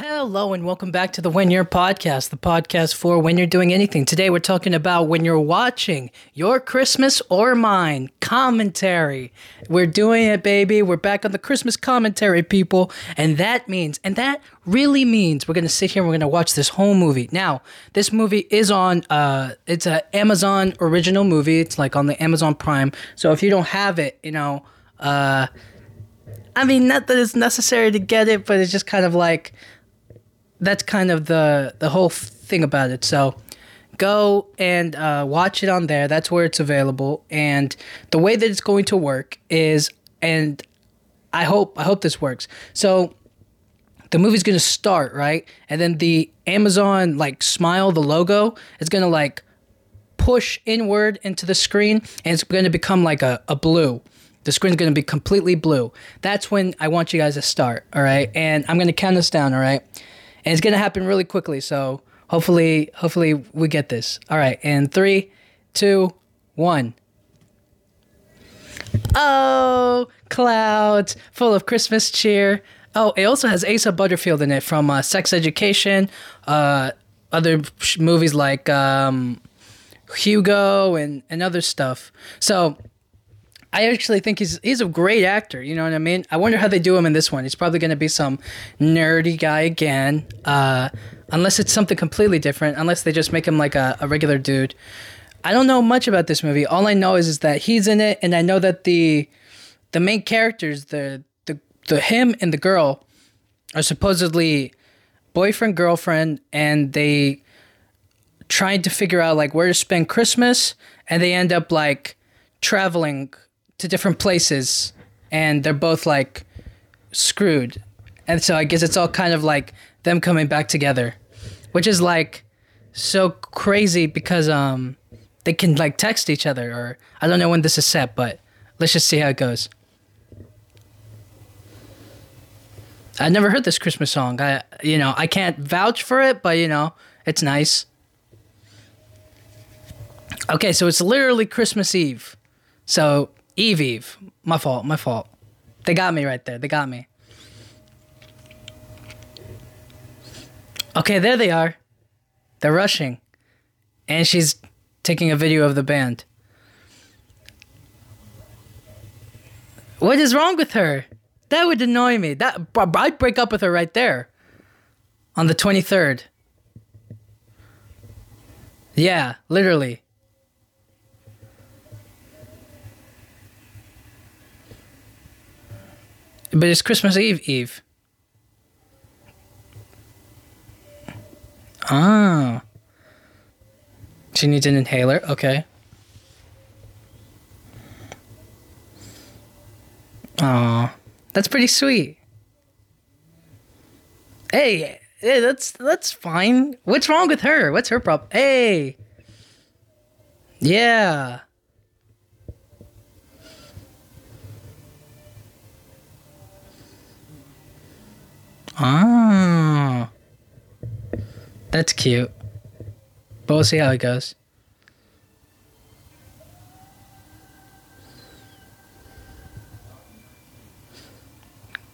Hello and welcome back to the When You're podcast, the podcast for when you're doing anything. Today we're talking about when you're watching your Christmas or mine commentary. We're doing it, baby. We're back on the Christmas commentary, people. And that means, and that really means we're going to sit here and we're going to watch this whole movie. Now, this movie is on, uh, it's an Amazon original movie. It's like on the Amazon Prime. So if you don't have it, you know, uh, I mean, not that it's necessary to get it, but it's just kind of like, that's kind of the the whole thing about it. So go and uh, watch it on there. That's where it's available. And the way that it's going to work is, and I hope I hope this works. So the movie's gonna start right, and then the Amazon like smile, the logo is gonna like push inward into the screen, and it's gonna become like a, a blue. The screen's gonna be completely blue. That's when I want you guys to start. All right, and I'm gonna count us down. All right and it's gonna happen really quickly. So hopefully, hopefully we get this. All right, and three, two, one. Oh, clouds full of Christmas cheer. Oh, it also has Asa Butterfield in it from uh, Sex Education, uh, other sh- movies like um, Hugo and, and other stuff. So I actually think he's he's a great actor. You know what I mean? I wonder how they do him in this one. He's probably going to be some nerdy guy again, uh, unless it's something completely different. Unless they just make him like a, a regular dude. I don't know much about this movie. All I know is is that he's in it, and I know that the the main characters, the the the him and the girl, are supposedly boyfriend girlfriend, and they trying to figure out like where to spend Christmas, and they end up like traveling to different places and they're both like screwed. And so I guess it's all kind of like them coming back together, which is like so crazy because um they can like text each other or I don't know when this is set, but let's just see how it goes. I never heard this Christmas song. I you know, I can't vouch for it, but you know, it's nice. Okay, so it's literally Christmas Eve. So Eve Eve. My fault. My fault. They got me right there. They got me. Okay, there they are. They're rushing. And she's taking a video of the band. What is wrong with her? That would annoy me. That I'd break up with her right there. On the 23rd. Yeah, literally. But it's Christmas Eve Eve. Ah. She needs an inhaler. Okay. Aw. That's pretty sweet. Hey, hey, that's that's fine. What's wrong with her? What's her problem? Hey. Yeah. Ah. That's cute. But we'll see how it goes.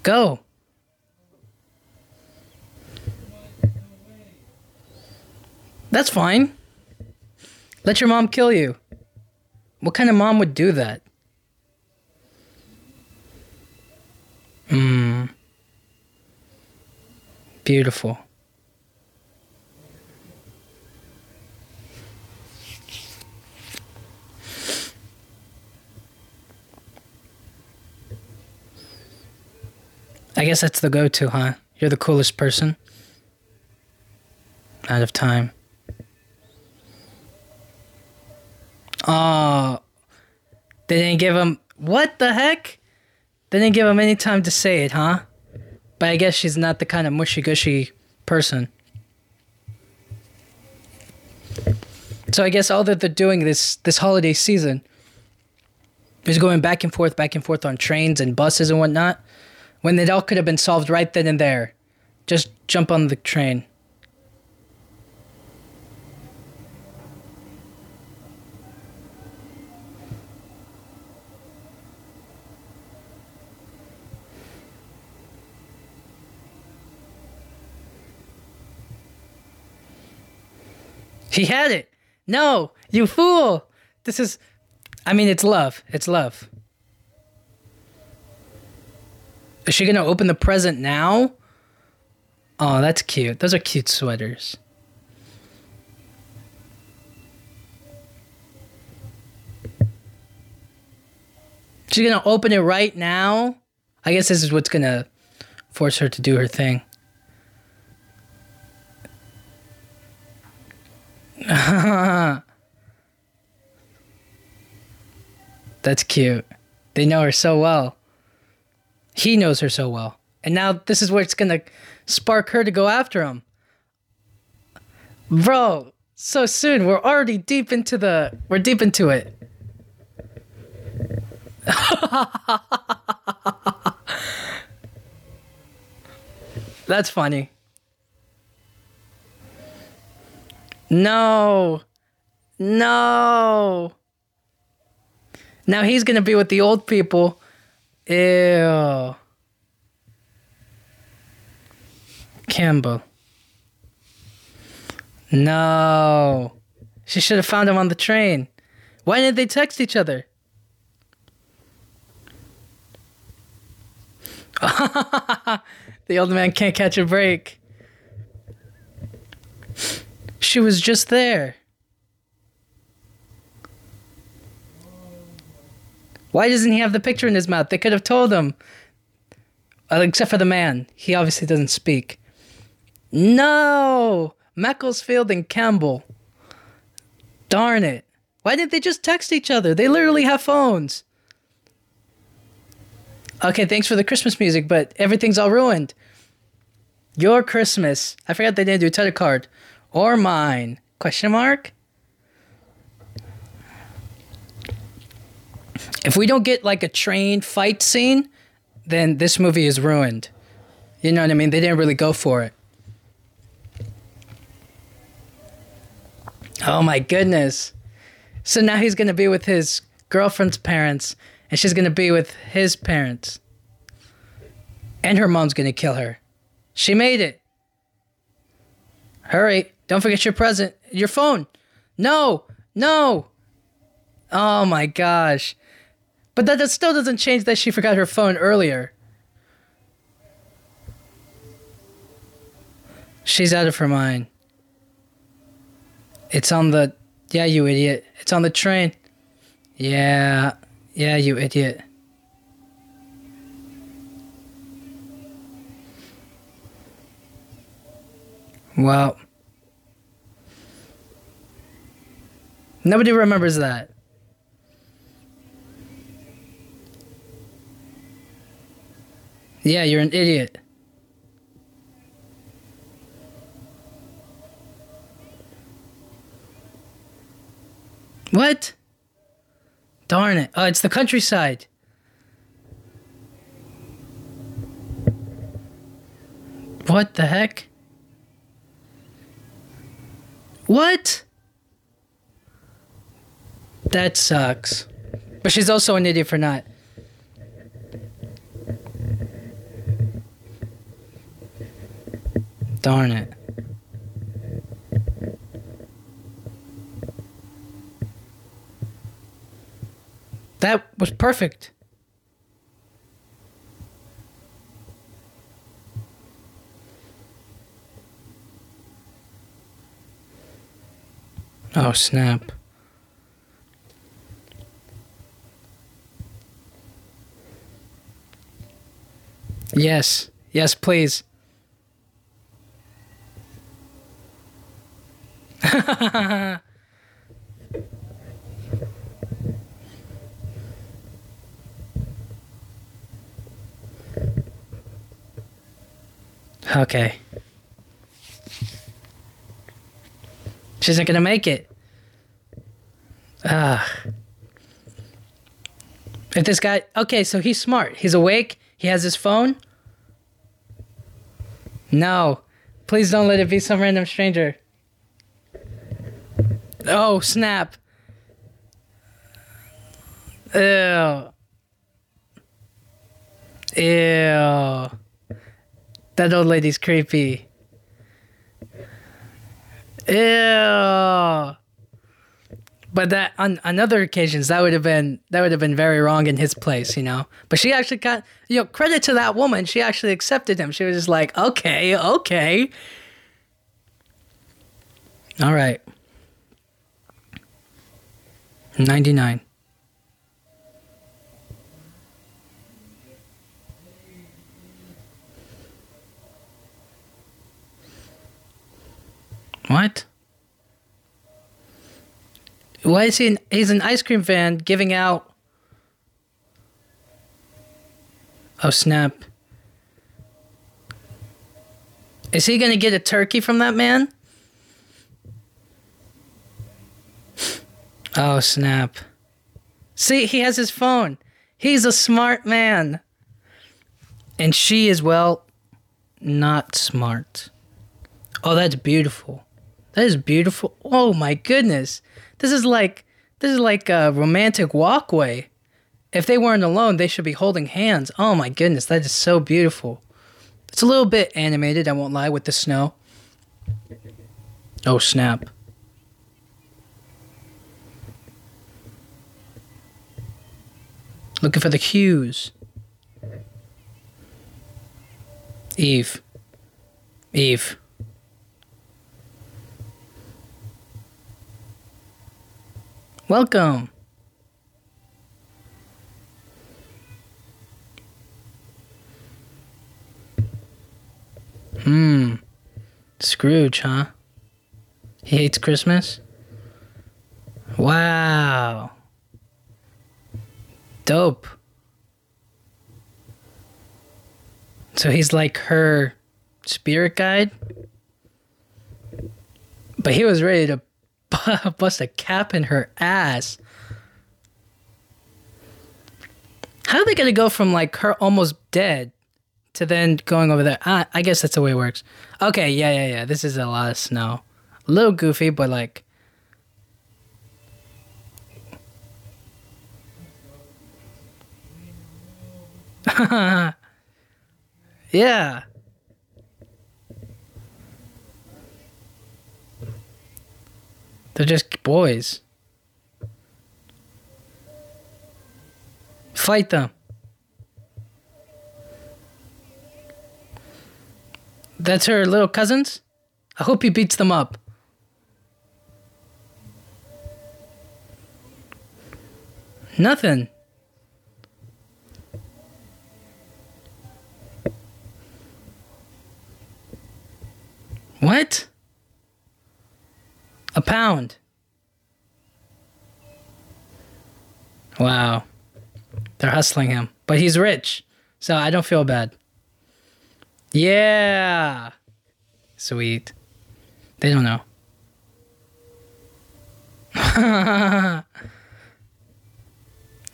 Go. That's fine. Let your mom kill you. What kind of mom would do that? Hmm. Beautiful. I guess that's the go to, huh? You're the coolest person. Out of time. Oh, they didn't give him. What the heck? They didn't give him any time to say it, huh? But I guess she's not the kind of mushy gushy person. So I guess all that they're doing this this holiday season is going back and forth, back and forth on trains and buses and whatnot, when it all could have been solved right then and there. Just jump on the train. He had it. No, you fool. This is, I mean, it's love. It's love. Is she going to open the present now? Oh, that's cute. Those are cute sweaters. She's going to open it right now? I guess this is what's going to force her to do her thing. That's cute. They know her so well. He knows her so well. And now this is what's going to spark her to go after him. Bro, so soon. We're already deep into the we're deep into it. That's funny. No. No. Now he's going to be with the old people. Ew. Campbell. No. She should have found him on the train. Why didn't they text each other? the old man can't catch a break. She was just there. Why doesn't he have the picture in his mouth? They could have told him. Uh, except for the man. He obviously doesn't speak. No! Macclesfield and Campbell. Darn it. Why didn't they just text each other? They literally have phones. Okay, thanks for the Christmas music, but everything's all ruined. Your Christmas. I forgot they didn't do a title card. Or mine. Question mark? If we don't get like a train fight scene, then this movie is ruined. You know what I mean? They didn't really go for it. Oh my goodness. So now he's going to be with his girlfriend's parents, and she's going to be with his parents. And her mom's going to kill her. She made it. Hurry. Don't forget your present. Your phone. No. No. Oh my gosh. But that, that still doesn't change that she forgot her phone earlier. She's out of her mind. It's on the. Yeah, you idiot. It's on the train. Yeah. Yeah, you idiot. Well. Nobody remembers that. Yeah, you're an idiot. What? Darn it. Oh, it's the countryside. What the heck? What? That sucks. But she's also an idiot for not. Darn it. That was perfect. Oh, snap. Yes. Yes, please. okay. She's not gonna make it. Ah. If this guy, okay, so he's smart. He's awake. He has his phone. No, please don't let it be some random stranger. Oh snap! Ew. Ew. That old lady's creepy. Ew. But that on, on other occasions that would have been that would have been very wrong in his place, you know. But she actually got you know credit to that woman. She actually accepted him. She was just like, okay, okay. All right. Ninety nine. What? Why is he? An, he's an ice cream van giving out. Oh snap! Is he gonna get a turkey from that man? Oh snap! See, he has his phone. He's a smart man. And she is well, not smart. Oh, that's beautiful. That is beautiful. Oh my goodness. This is like this is like a romantic walkway. If they weren't alone, they should be holding hands. Oh my goodness, that is so beautiful. It's a little bit animated, I won't lie, with the snow. Oh snap. Looking for the cues. Eve. Eve. Welcome. Hmm. Scrooge, huh? He hates Christmas? Wow. Dope. So he's like her spirit guide? But he was ready to bust a cap in her ass. How are they gonna go from like her almost dead to then going over there? Ah, I guess that's the way it works. Okay, yeah, yeah, yeah. This is a lot of snow. A little goofy, but like. yeah. They're just boys. Fight them. That's her little cousins? I hope he beats them up. Nothing. What? A pound. Wow. They're hustling him. But he's rich. So I don't feel bad. Yeah. Sweet. They don't know.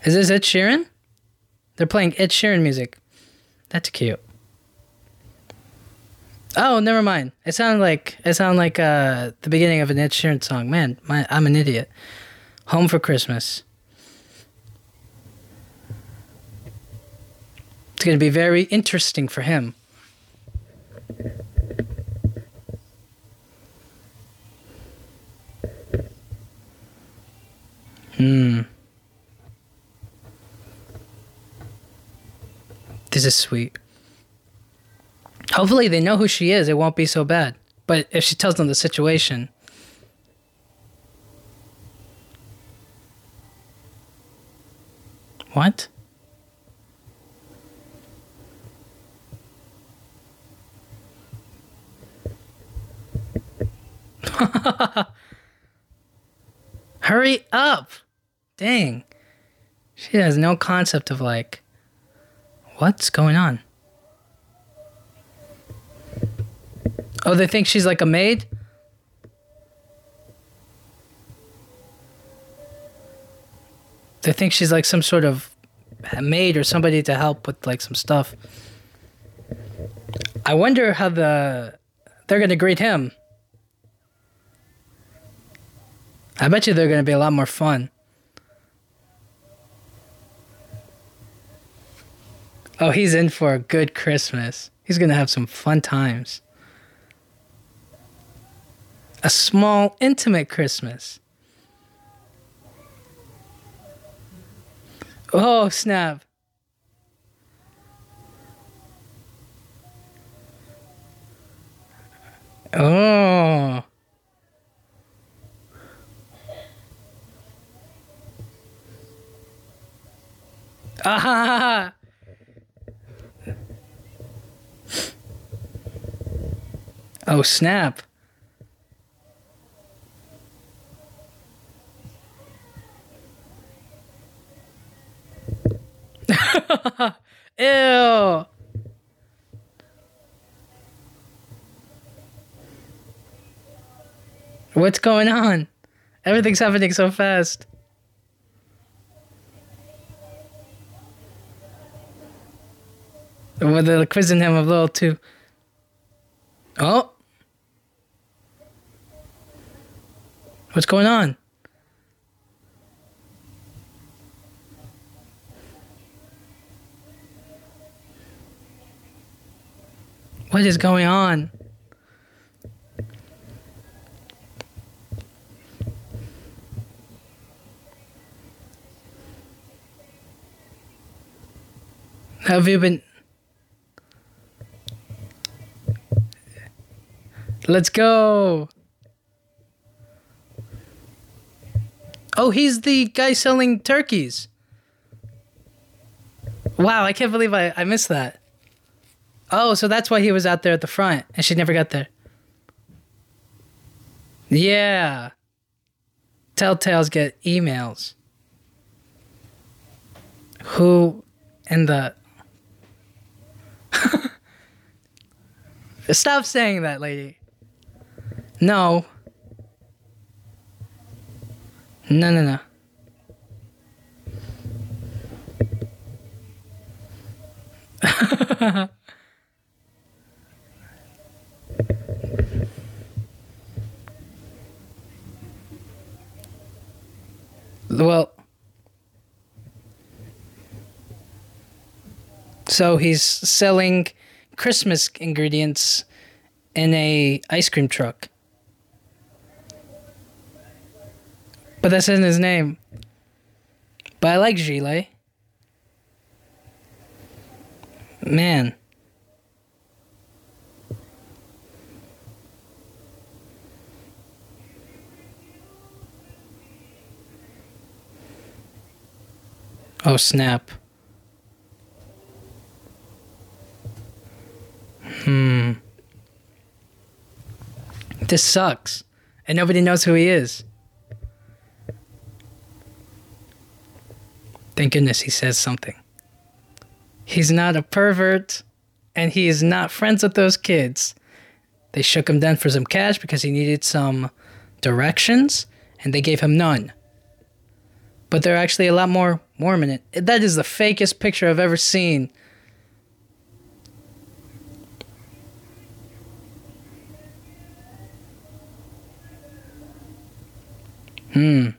Is this Ed Sheeran? They're playing Ed Sheeran music. That's cute. Oh, never mind. It sounded like it sounded like uh, the beginning of an Ed Sheeran song. Man, my, I'm an idiot. Home for Christmas. It's going to be very interesting for him. Hmm. This is sweet. Hopefully they know who she is. It won't be so bad. But if she tells them the situation. What? Hurry up. Dang. She has no concept of like, what's going on? Oh, they think she's like a maid? They think she's like some sort of maid or somebody to help with like some stuff. I wonder how the they're going to greet him. I bet you they're going to be a lot more fun. Oh, he's in for a good Christmas. He's going to have some fun times. A small, intimate Christmas. Oh, snap. Oh. Ah. Oh, snap. Ew. What's going on? Everything's happening so fast. Well, they're quizzing him a little too. Oh. What's going on? What is going on? Have you been? Let's go. Oh, he's the guy selling turkeys. Wow, I can't believe I, I missed that. Oh, so that's why he was out there at the front and she never got there. Yeah. Telltales get emails. Who in the. Stop saying that, lady. No. No, no, no. well, so he's selling Christmas ingredients in a ice cream truck. But that's in his name. But I like Gile. Man. Oh, snap. Hmm. This sucks. And nobody knows who he is. Thank goodness he says something. He's not a pervert and he is not friends with those kids. They shook him down for some cash because he needed some directions and they gave him none. But they're actually a lot more warm in it. That is the fakest picture I've ever seen. Hmm.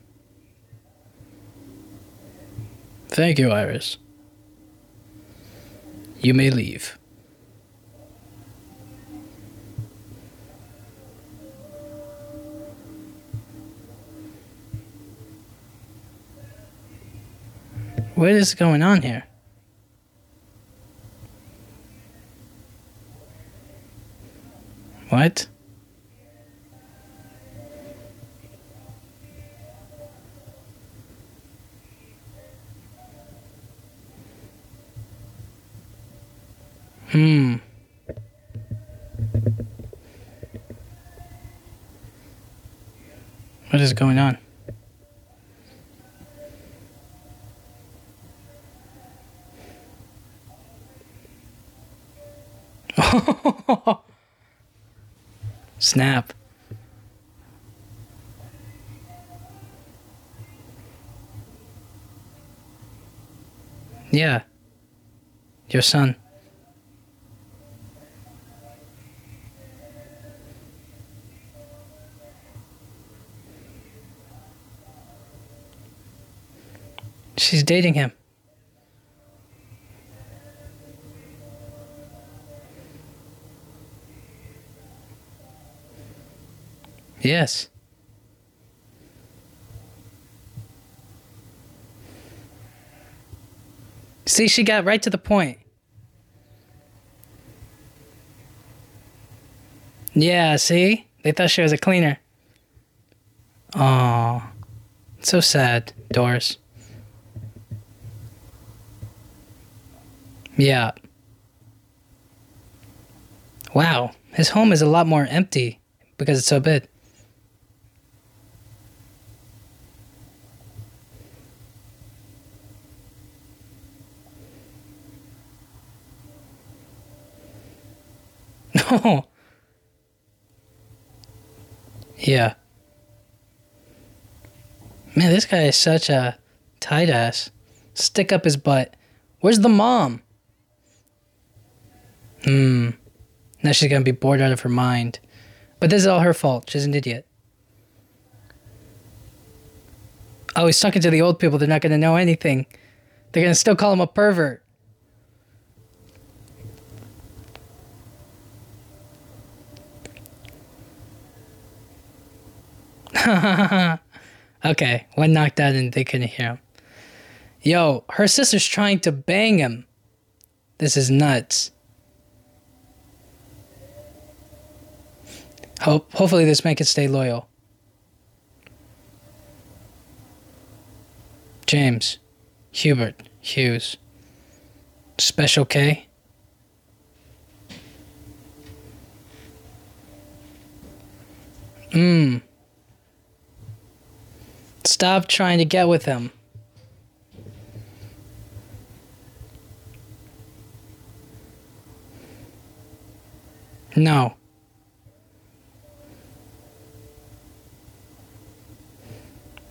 Thank you, Iris. You may leave. What is going on here? What? Hmm. What is going on? Snap. Yeah. Your son. She's dating him. Yes. See, she got right to the point. Yeah, see? They thought she was a cleaner. Oh, so sad, Doris. Yeah. Wow, his home is a lot more empty because it's so big. No. Yeah. Man, this guy is such a tight ass. Stick up his butt. Where's the mom? Hmm. Now she's gonna be bored out of her mind. But this is all her fault. She's an idiot. Oh, he's talking to the old people. They're not gonna know anything. They're gonna still call him a pervert. okay, one knocked out and they couldn't hear him. Yo, her sister's trying to bang him. This is nuts. Hope hopefully this man can stay loyal. James, Hubert, Hughes. Special K. Mmm. Stop trying to get with him. No.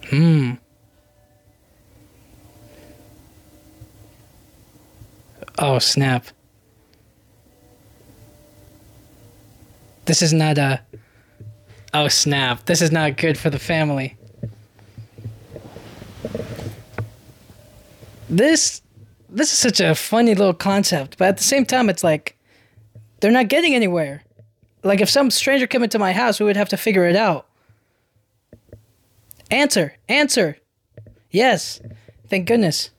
Hmm. Oh, snap. This is not a. Oh, snap. This is not good for the family. This this is such a funny little concept, but at the same time it's like they're not getting anywhere. Like if some stranger came into my house, we would have to figure it out. Answer, answer. Yes. Thank goodness.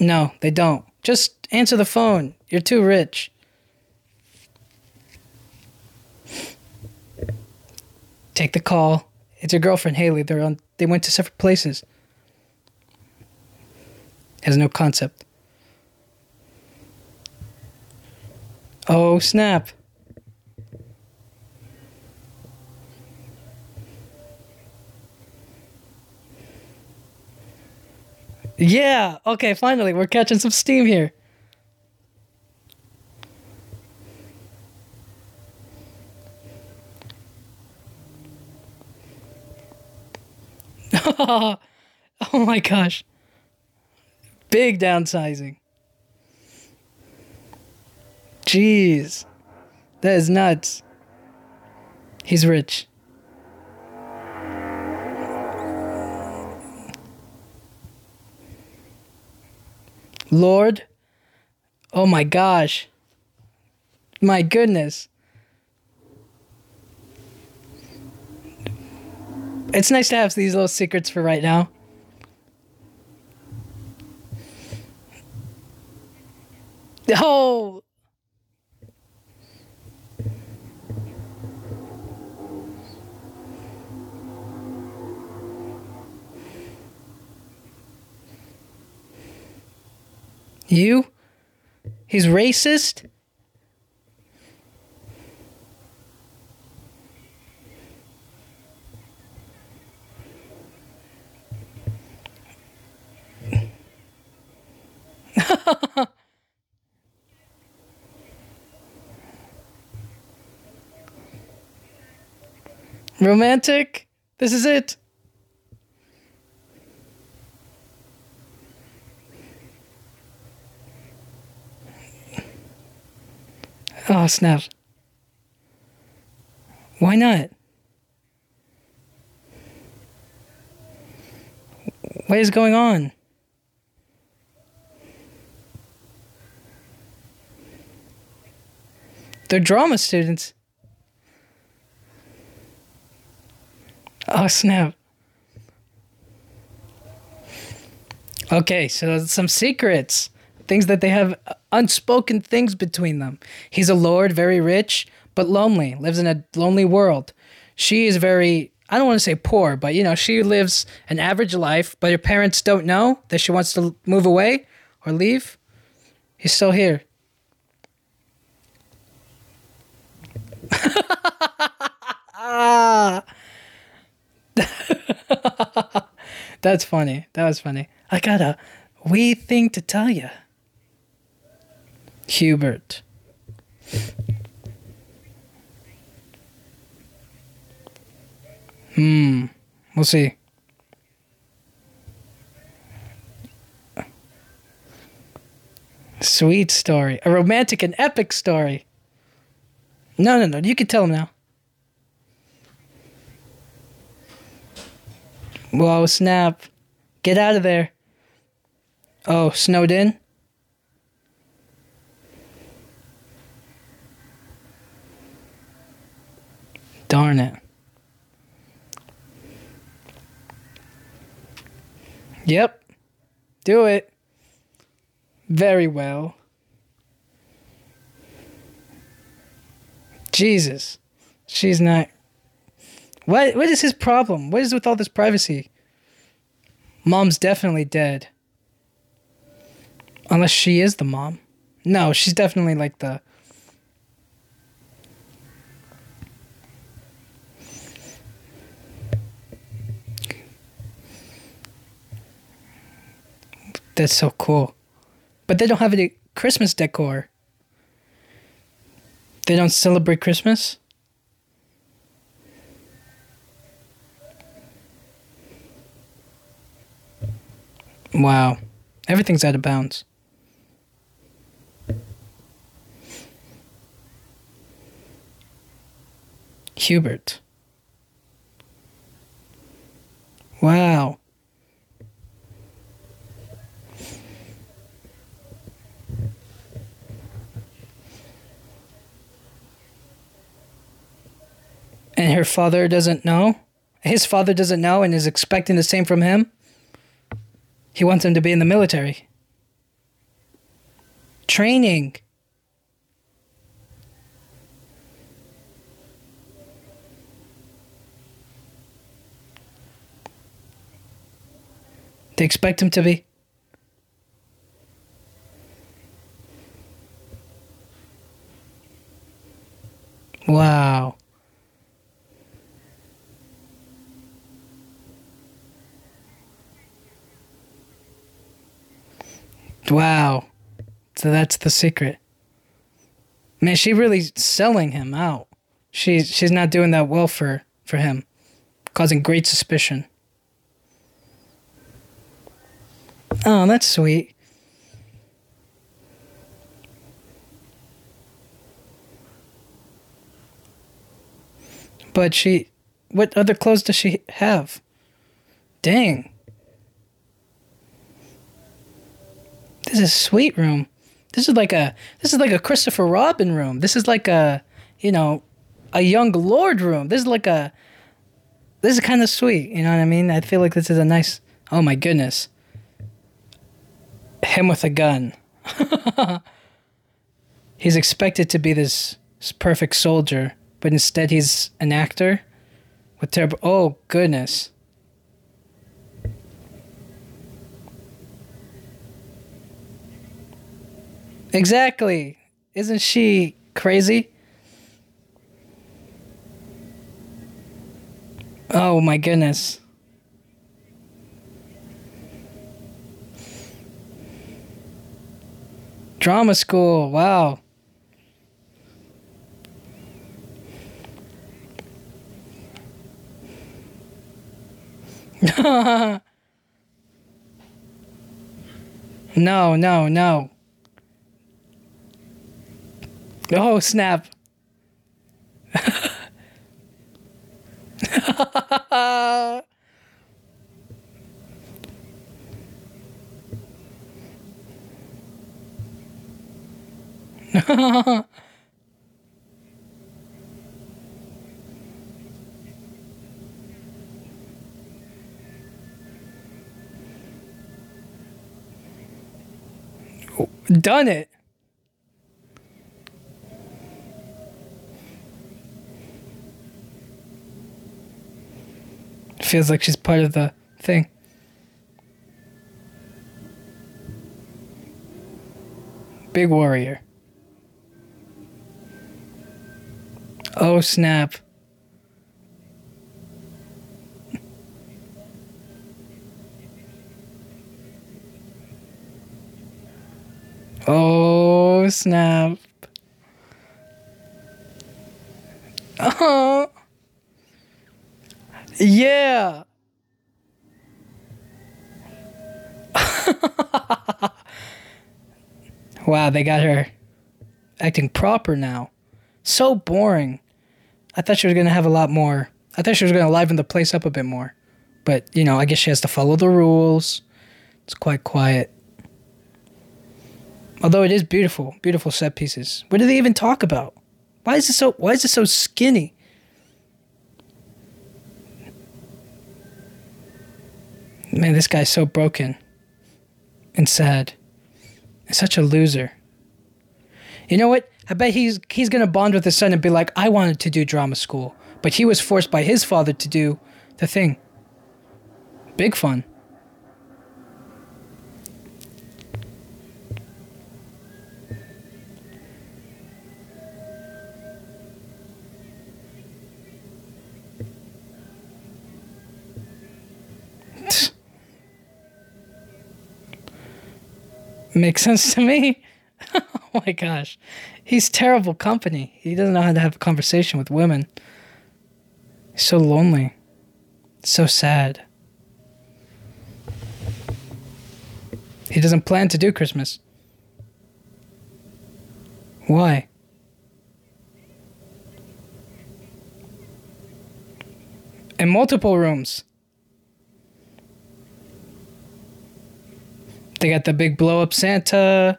No, they don't. Just answer the phone. You're too rich. Take the call. It's your girlfriend Haley. They're on they went to separate places. Has no concept. Oh, snap. Yeah, okay, finally, we're catching some steam here. oh my gosh. Big downsizing. Jeez. That is nuts. He's rich. Lord. Oh my gosh. My goodness. It's nice to have these little secrets for right now. Oh. You? He's racist? Romantic? This is it. Oh, snap. Why not? What is going on? They're drama students. Oh snap. Okay, so some secrets, things that they have unspoken things between them. He's a lord, very rich, but lonely, lives in a lonely world. She is very, I don't want to say poor, but you know, she lives an average life, but her parents don't know that she wants to move away or leave. He's still here. Ah! That's funny. That was funny. I got a wee thing to tell you. Hubert. Hmm. We'll see. Sweet story. A romantic and epic story. No, no, no. You can tell him now. Whoa, snap. Get out of there. Oh, snowed in? Darn it. Yep. Do it. Very well. Jesus. She's not. What what is his problem? What is with all this privacy? Mom's definitely dead. Unless she is the mom. No, she's definitely like the That's so cool. But they don't have any Christmas decor. They don't celebrate Christmas? Wow. Everything's out of bounds. Hubert. Wow. And her father doesn't know? His father doesn't know and is expecting the same from him? He wants him to be in the military. Training. They expect him to be. Wow. Wow. So that's the secret. Man, she really selling him out. She's she's not doing that well for for him, causing great suspicion. Oh, that's sweet. But she, what other clothes does she have? Dang. This is a sweet room. This is like a this is like a Christopher Robin room. This is like a you know a young lord room. This is like a this is kind of sweet. You know what I mean? I feel like this is a nice. Oh my goodness. Him with a gun. he's expected to be this, this perfect soldier, but instead he's an actor with terrible. Oh goodness. Exactly. Isn't she crazy? Oh my goodness. Drama school. Wow. no, no, no. Oh, snap. Done it. Feels like she's part of the thing. Big warrior. Oh, snap. Oh, snap. Oh. Yeah. wow, they got her acting proper now. So boring. I thought she was going to have a lot more. I thought she was going to liven the place up a bit more. But, you know, I guess she has to follow the rules. It's quite quiet. Although it is beautiful, beautiful set pieces. What do they even talk about? Why is it so why is it so skinny? Man, this guy's so broken and sad. And such a loser. You know what? I bet he's he's gonna bond with his son and be like, I wanted to do drama school, but he was forced by his father to do the thing. Big fun. Makes sense to me. oh my gosh. He's terrible company. He doesn't know how to have a conversation with women. He's so lonely. So sad. He doesn't plan to do Christmas. Why? In multiple rooms. They got the big blow up Santa.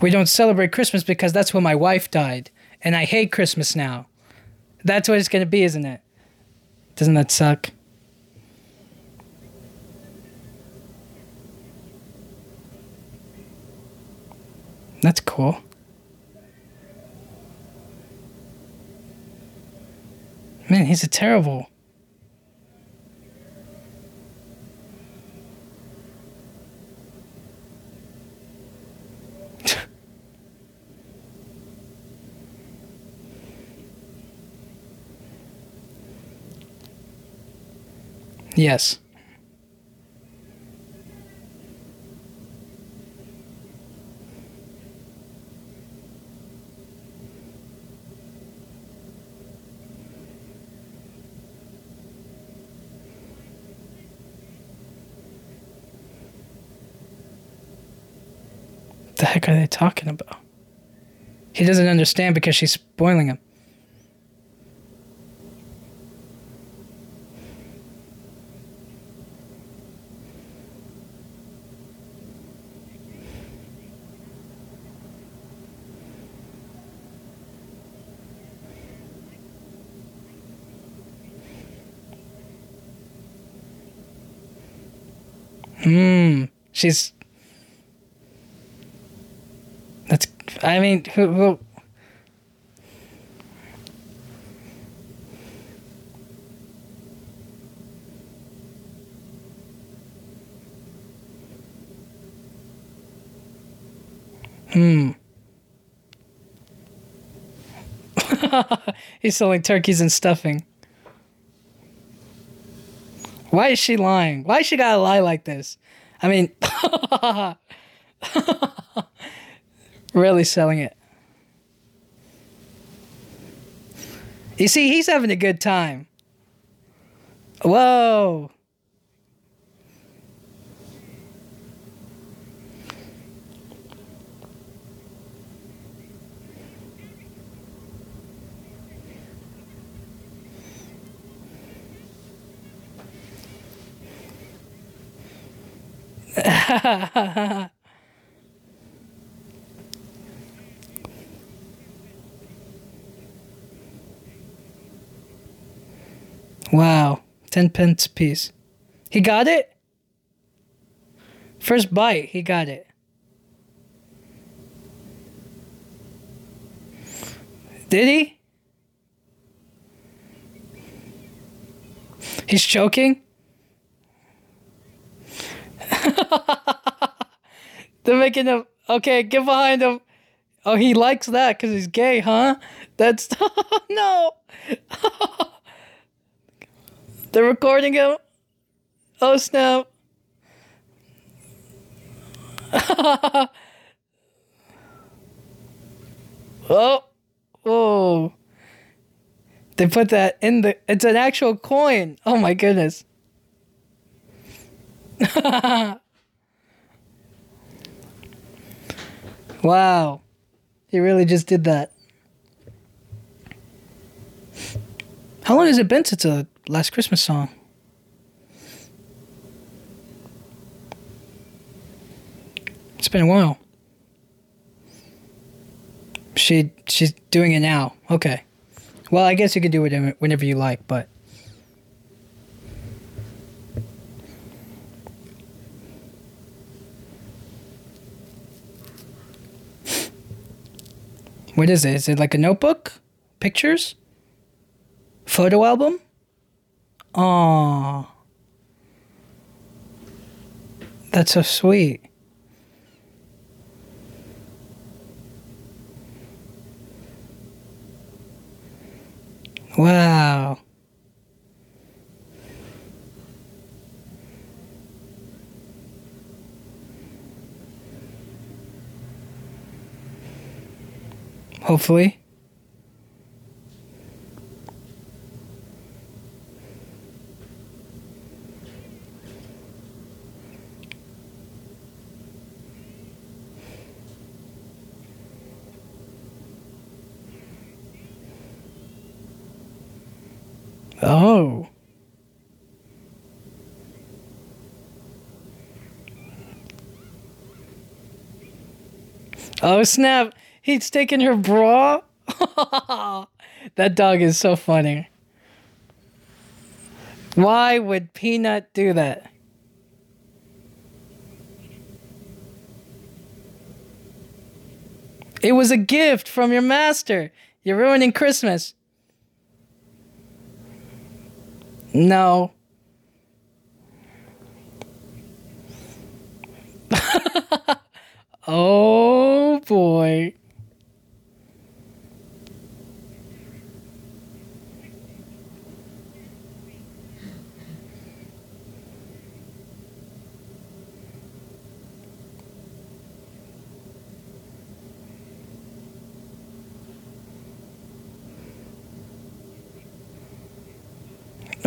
We don't celebrate Christmas because that's when my wife died. And I hate Christmas now. That's what it's going to be, isn't it? Doesn't that suck? That's cool. Man, he's a terrible. yes. the heck are they talking about? He doesn't understand because she's spoiling him. Hmm. She's I mean, who, who Hmm. He's selling turkeys and stuffing. Why is she lying? Why is she gotta lie like this? I mean, Really selling it. You see, he's having a good time. Whoa. 10 pence a piece. He got it? First bite, he got it. Did he? He's choking? They're making him. Okay, get behind him. Oh, he likes that because he's gay, huh? That's. no! They're recording him. Oh, snap. oh. Oh. They put that in the. It's an actual coin. Oh my goodness. wow. He really just did that. How long has it been since last Christmas song? It's been a while. She she's doing it now. Okay. Well, I guess you can do it whenever you like, but What is it? Is it like a notebook? Pictures? Photo album? Aww. That's so sweet. Wow. Hopefully. Oh. Oh snap! He's taking her bra. that dog is so funny. Why would Peanut do that? It was a gift from your master. You're ruining Christmas. No. oh boy.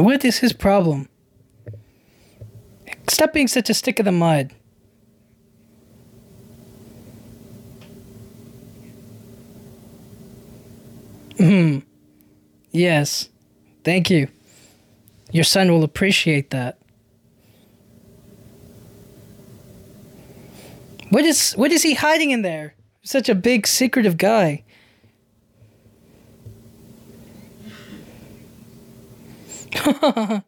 What is his problem? Stop being such a stick in the mud. Hmm. Yes. Thank you. Your son will appreciate that. What is what is he hiding in there? Such a big secretive guy.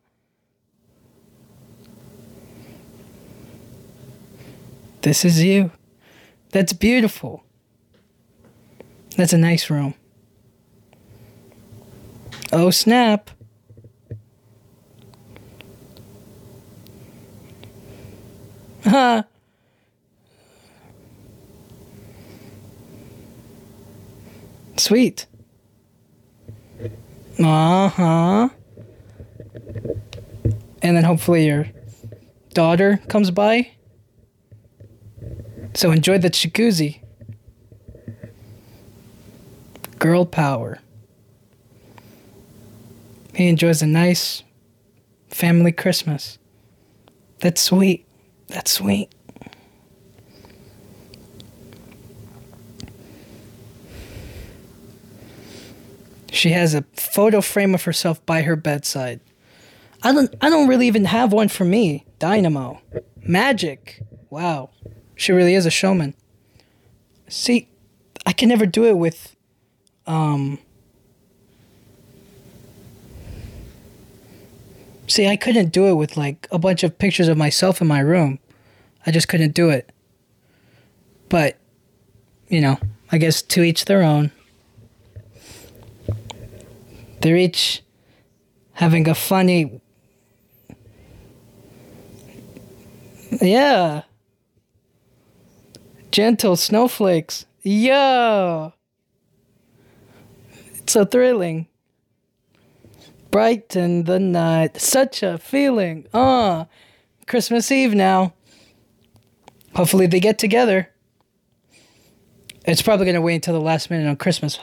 this is you. That's beautiful. That's a nice room. Oh, snap. Huh. Sweet. Uh huh and then hopefully your daughter comes by. So enjoy the jacuzzi. Girl power. He enjoys a nice family Christmas. That's sweet. That's sweet. She has a photo frame of herself by her bedside. I don't I don't really even have one for me. Dynamo. Magic. Wow. She really is a showman. See, I can never do it with um See, I couldn't do it with like a bunch of pictures of myself in my room. I just couldn't do it. But, you know, I guess to each their own. They're each having a funny. Yeah. Gentle snowflakes. Yo! It's so thrilling. Brighten the night. Such a feeling. Ah, uh, Christmas Eve now. Hopefully they get together. It's probably going to wait until the last minute on Christmas.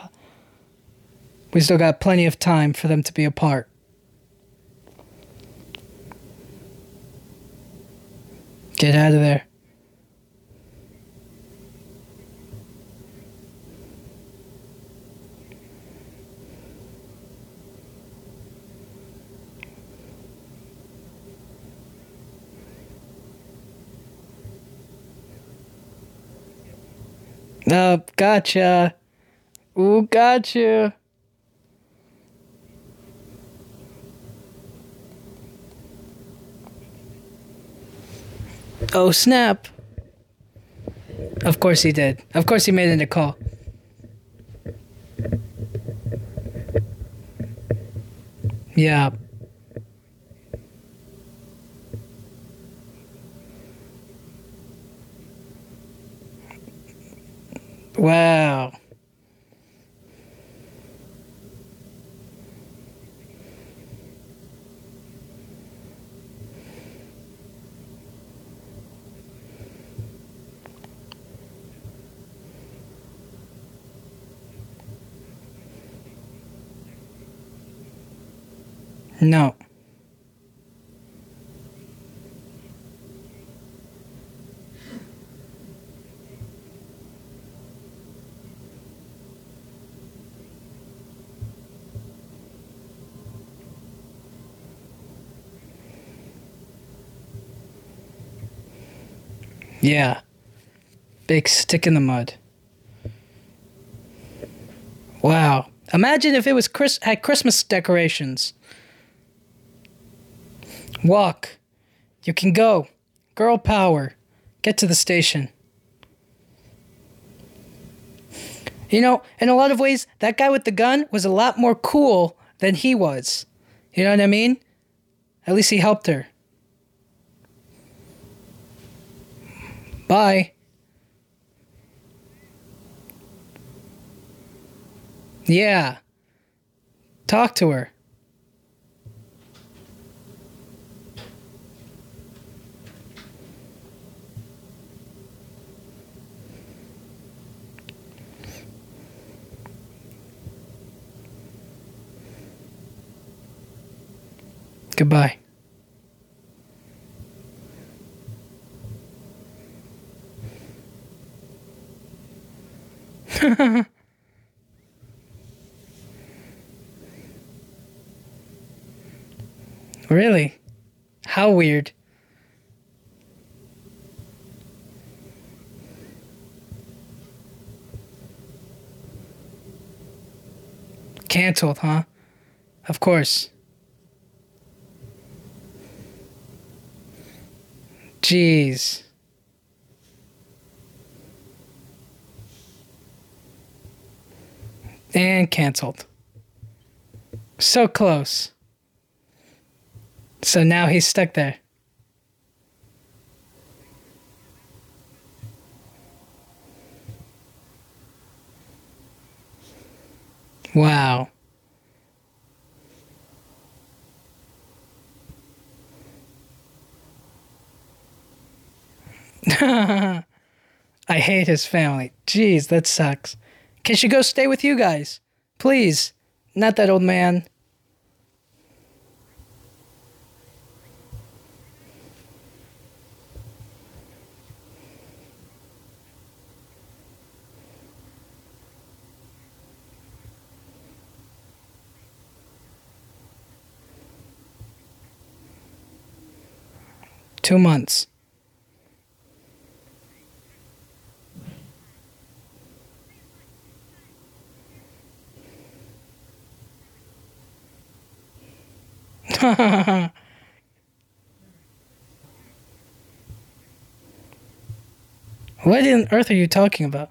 We still got plenty of time for them to be apart. Get out of there. Oh, gotcha. Ooh, gotcha. Oh, snap. Of course he did. Of course he made it a call. Yeah. Wow. No. Yeah. Big stick in the mud. Wow. Imagine if it was Chris had Christmas decorations. Walk. You can go. Girl power. Get to the station. You know, in a lot of ways, that guy with the gun was a lot more cool than he was. You know what I mean? At least he helped her. Bye. Yeah. Talk to her. Goodbye. really? How weird. Cancelled, huh? Of course. Jeez. And canceled. So close. So now he's stuck there. Wow. I hate his family. Jeez, that sucks. Can she go stay with you guys? Please. Not that old man. Two months. what on earth are you talking about?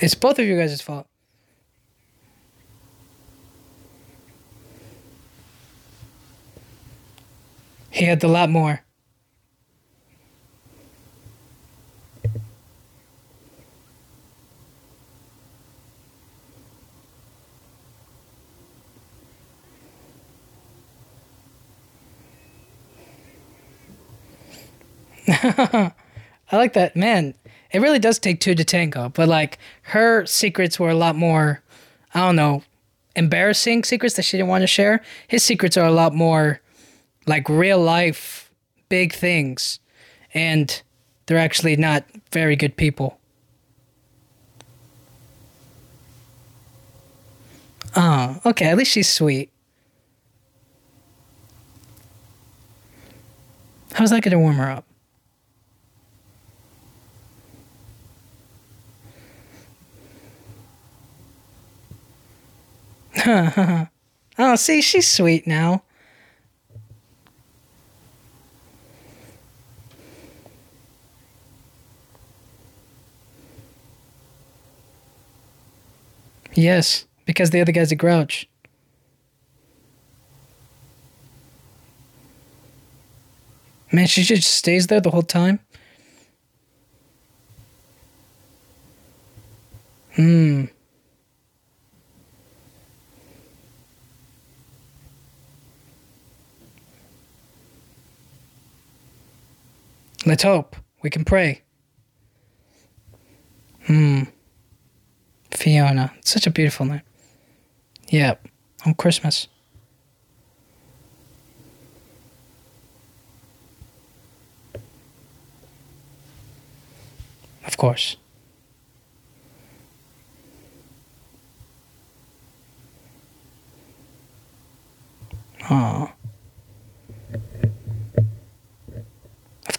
It's both of you guys' fault. He had a lot more. I like that. Man, it really does take two to tango, but like her secrets were a lot more, I don't know, embarrassing secrets that she didn't want to share. His secrets are a lot more like real life big things, and they're actually not very good people. Oh, okay. At least she's sweet. How's that going to warm her up? oh, see, she's sweet now. Yes, because the other guy's a grouch. Man, she just stays there the whole time. Hmm. Let's hope. We can pray. Hmm. Fiona. It's such a beautiful name. Yep. On Christmas. Of course. Aww.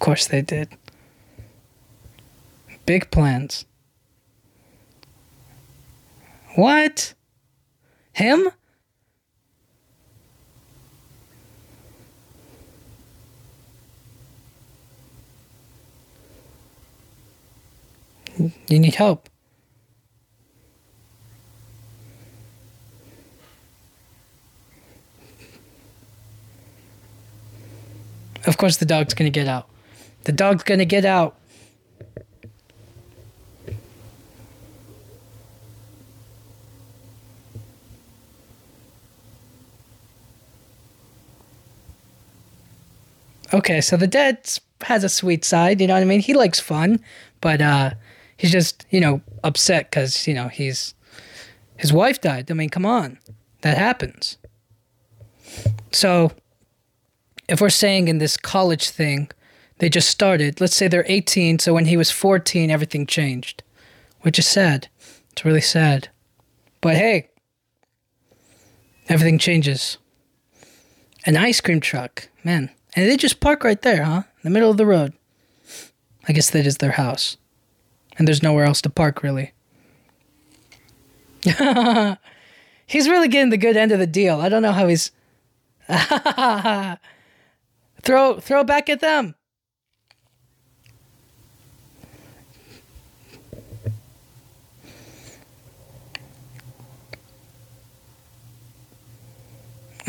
Course they did. Big plans. What? Him? You need help. Of course, the dog's gonna get out. The dog's gonna get out. Okay, so the dad has a sweet side, you know what I mean? He likes fun, but uh, he's just, you know, upset because, you know, he's his wife died. I mean, come on. That happens. So, if we're saying in this college thing, they just started. Let's say they're 18, so when he was 14, everything changed, which is sad. It's really sad. But hey, everything changes. An ice cream truck, man. And they just park right there, huh? In the middle of the road. I guess that is their house. And there's nowhere else to park, really. he's really getting the good end of the deal. I don't know how he's. throw, throw back at them.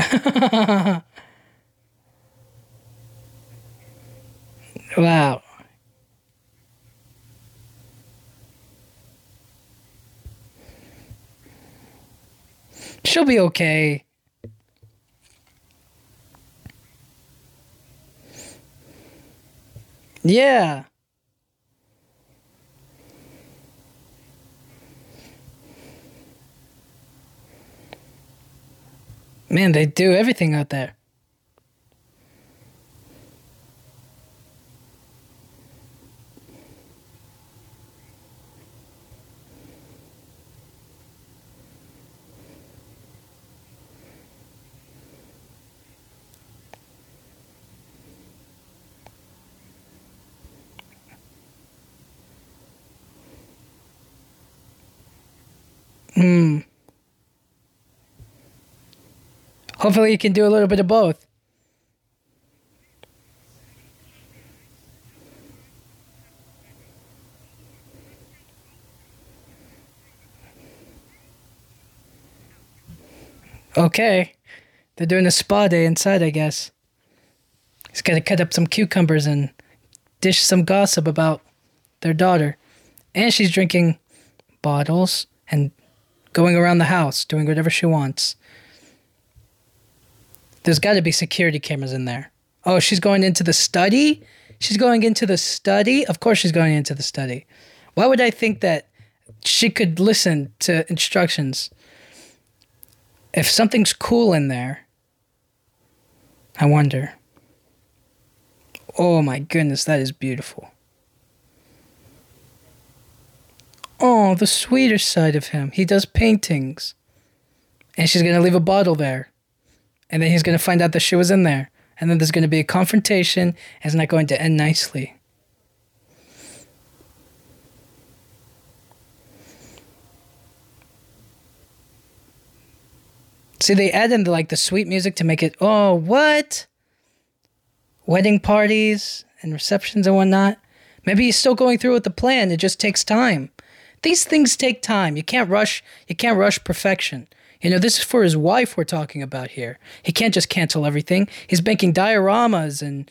wow. She'll be okay. Yeah. Man, they do everything out there. hopefully you can do a little bit of both. Okay. They're doing a spa day inside, I guess. He's got to cut up some cucumbers and dish some gossip about their daughter. And she's drinking bottles and going around the house, doing whatever she wants. There's got to be security cameras in there. Oh, she's going into the study? She's going into the study? Of course, she's going into the study. Why would I think that she could listen to instructions? If something's cool in there, I wonder. Oh my goodness, that is beautiful. Oh, the sweeter side of him. He does paintings. And she's going to leave a bottle there. And then he's going to find out that she was in there. And then there's going to be a confrontation. And it's not going to end nicely. See, they add in the, like the sweet music to make it. Oh, what? Wedding parties and receptions and whatnot. Maybe he's still going through with the plan. It just takes time. These things take time. You can't rush. You can't rush perfection. You know, this is for his wife we're talking about here. He can't just cancel everything. He's making dioramas and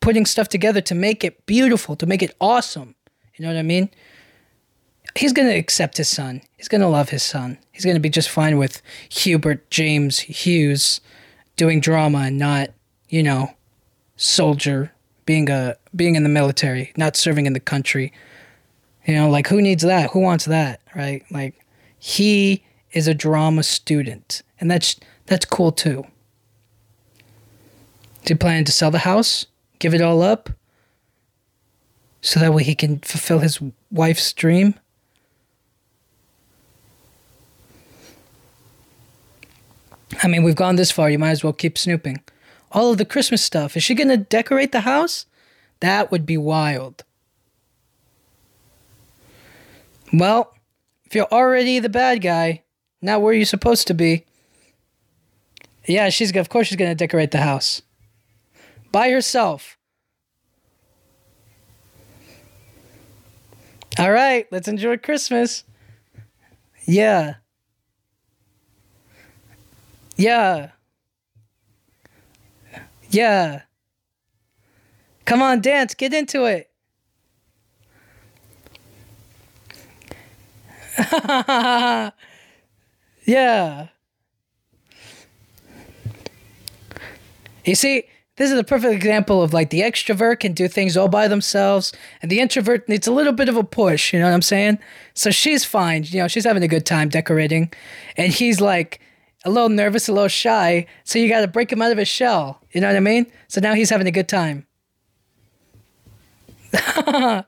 putting stuff together to make it beautiful, to make it awesome. You know what I mean? He's going to accept his son. He's going to love his son. He's going to be just fine with Hubert James Hughes doing drama and not, you know, soldier being a being in the military, not serving in the country. You know, like who needs that? Who wants that, right? Like he is a drama student, and that's that's cool too. Is he planning to sell the house, give it all up, so that way he can fulfill his wife's dream? I mean, we've gone this far. You might as well keep snooping. All of the Christmas stuff. Is she going to decorate the house? That would be wild. Well, if you're already the bad guy, not where are you're supposed to be. Yeah, she's of course she's gonna decorate the house by herself. All right, let's enjoy Christmas. Yeah. Yeah. Yeah. Come on, dance, get into it. yeah. You see, this is a perfect example of like the extrovert can do things all by themselves, and the introvert needs a little bit of a push. You know what I'm saying? So she's fine. You know, she's having a good time decorating, and he's like a little nervous, a little shy. So you got to break him out of his shell. You know what I mean? So now he's having a good time.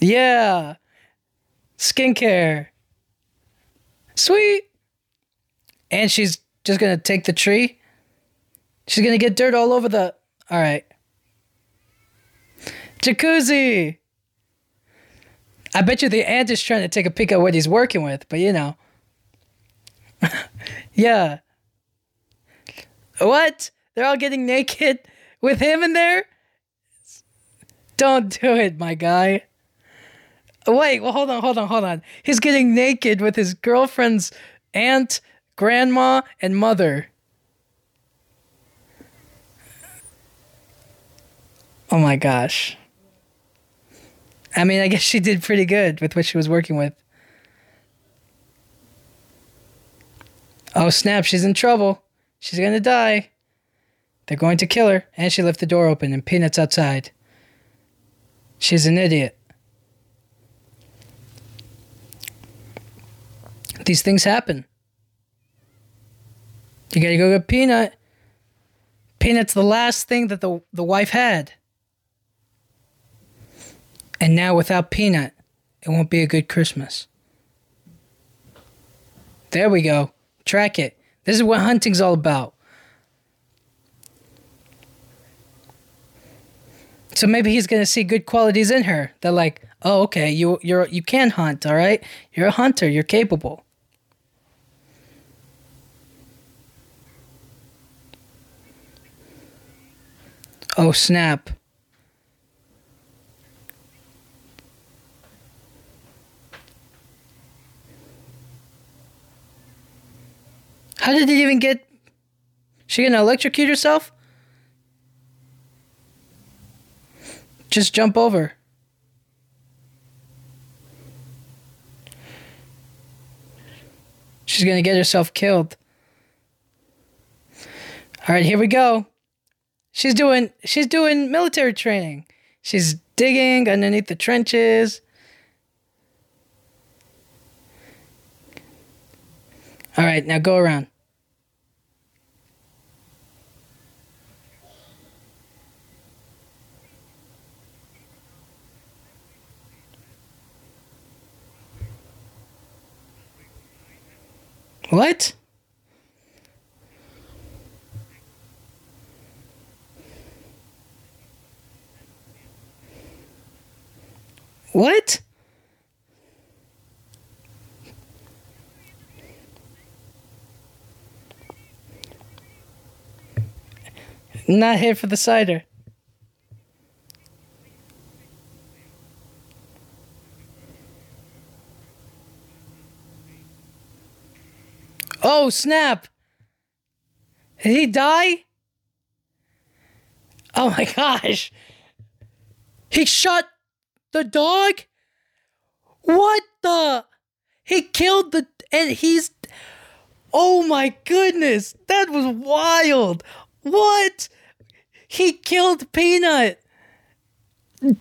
yeah. Skincare. Sweet. And she's just going to take the tree. She's going to get dirt all over the. All right. Jacuzzi. I bet you the aunt is trying to take a peek at what he's working with, but you know. yeah. What? They're all getting naked with him in there? Don't do it, my guy. Wait, well, hold on, hold on, hold on. He's getting naked with his girlfriend's aunt, grandma, and mother. Oh my gosh. I mean, I guess she did pretty good with what she was working with. Oh snap, she's in trouble. She's gonna die. They're going to kill her, and she left the door open and Peanuts outside. She's an idiot. These things happen. You gotta go get Peanut. Peanut's the last thing that the, the wife had. And now without Peanut, it won't be a good Christmas. There we go. Track it. This is what hunting's all about. So maybe he's gonna see good qualities in her. They're like, oh, okay, you you're you can hunt, all right. You're a hunter. You're capable. Oh snap! How did it even get? She gonna electrocute herself? Just jump over. She's gonna get herself killed. All right, here we go. She's doing she's doing military training. She's digging underneath the trenches. All right, now go around. What? What? Not here for the cider. Oh, snap. Did he die? Oh my gosh. He shot the dog? What the? He killed the. And he's. Oh my goodness. That was wild. What? He killed Peanut.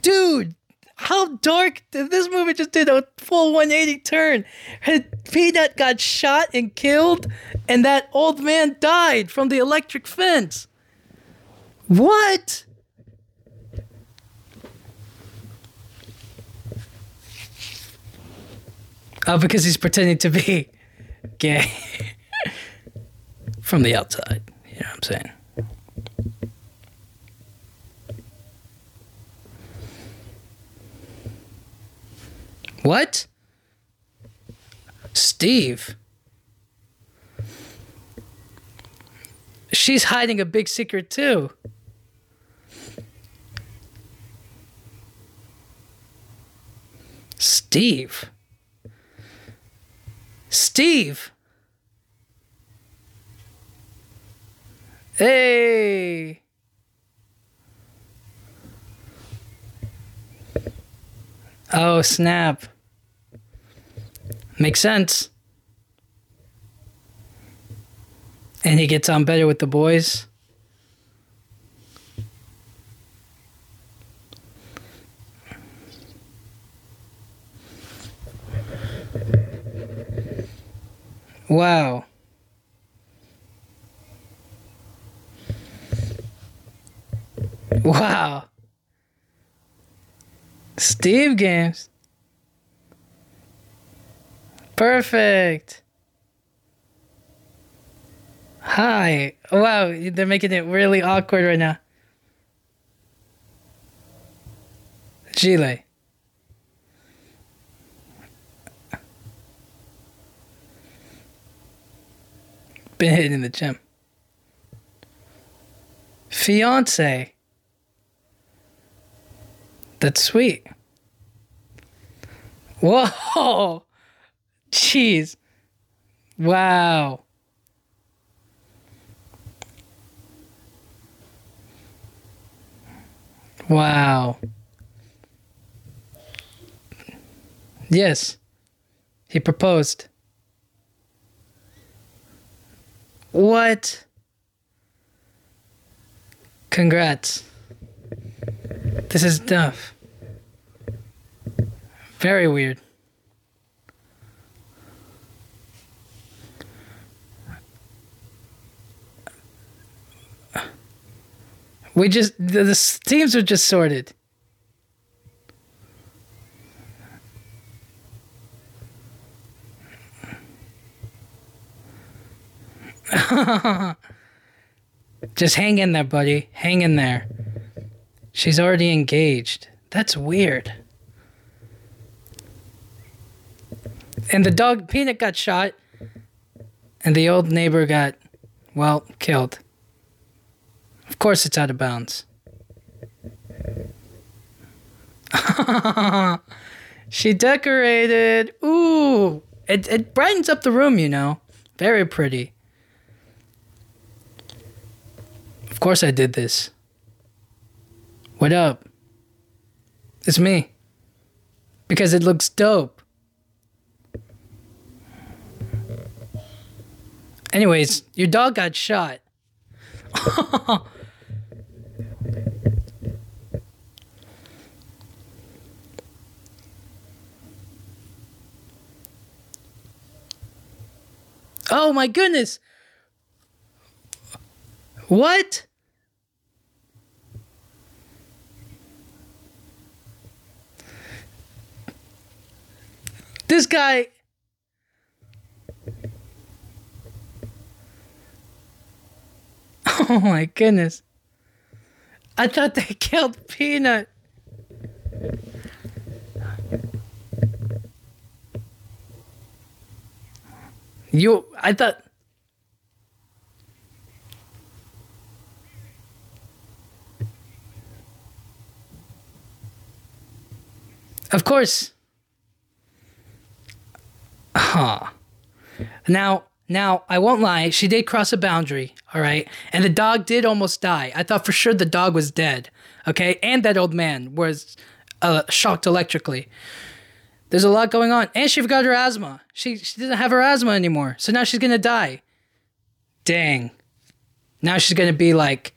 Dude, how dark did this movie just did a full 180 turn. Peanut got shot and killed, and that old man died from the electric fence. What? Oh, because he's pretending to be gay from the outside. You know what I'm saying? What? Steve. She's hiding a big secret too. Steve. Steve. Hey. Oh, snap. Makes sense. And he gets on better with the boys. Wow. Wow. Steve games. Perfect. Hi. Wow, they're making it really awkward right now. Gile. Been hitting in the gym. Fiance. That's sweet. Whoa. Jeez. Wow. Wow. Yes. He proposed. What? Congrats. This is tough. Very weird. We just the, the teams are just sorted. just hang in there, buddy. Hang in there. She's already engaged. That's weird. And the dog Peanut got shot, and the old neighbor got, well, killed. Of course, it's out of bounds. she decorated. Ooh, it it brightens up the room. You know, very pretty. Of course I did this. What up? It's me. Because it looks dope. Anyways, your dog got shot. oh my goodness. What? This guy. Oh my goodness. I thought they killed Peanut. You, I thought. Of course. Huh. Now, now I won't lie. She did cross a boundary. All right, and the dog did almost die. I thought for sure the dog was dead. Okay, and that old man was uh, shocked electrically. There's a lot going on, and she forgot her asthma. She she doesn't have her asthma anymore, so now she's gonna die. Dang. Now she's gonna be like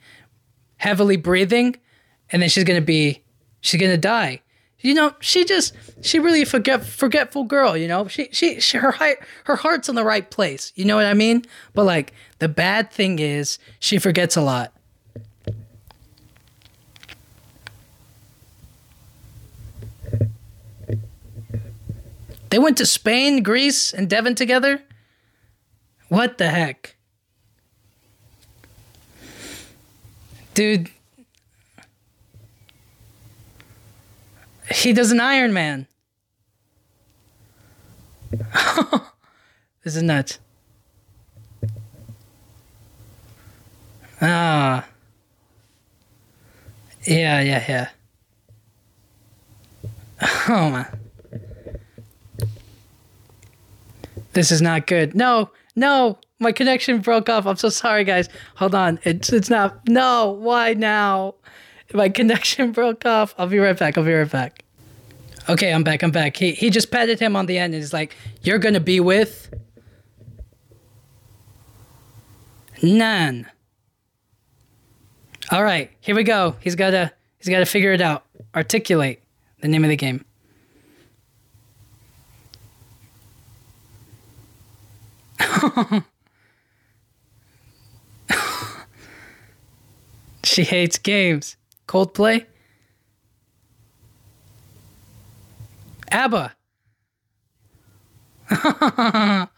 heavily breathing, and then she's gonna be she's gonna die you know, she just she really forget forgetful girl. You know, she she, she her heart her heart's in the right place. You know what I mean? But like the bad thing is she forgets a lot. They went to Spain, Greece, and Devon together. What the heck? Dude, He does an Iron Man. this is nuts. Ah. Yeah, yeah, yeah. Oh man. This is not good. No, no, my connection broke off. I'm so sorry, guys. Hold on. It's it's not. No, why now? My connection broke off. I'll be right back. I'll be right back. Okay, I'm back. I'm back. He he just patted him on the end and he's like, "You're gonna be with Nan." All right, here we go. He's gotta he's gotta figure it out. Articulate the name of the game. she hates games. Coldplay. ABBA.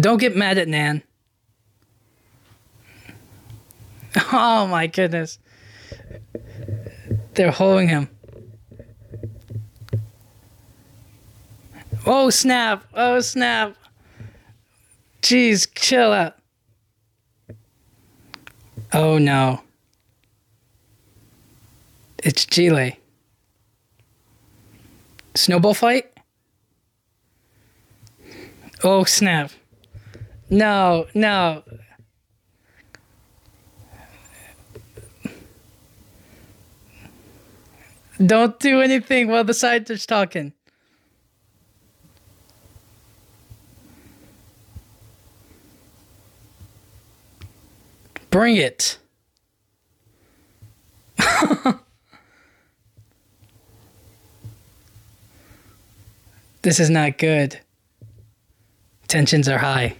don't get mad at Nan. Oh my goodness. They're holding him. Oh snap. Oh snap. Jeez, chill out. Oh no. It's Chile. Snowball fight? Oh, snap. No, no. Don't do anything while the are talking. Bring it. This is not good. Tensions are high.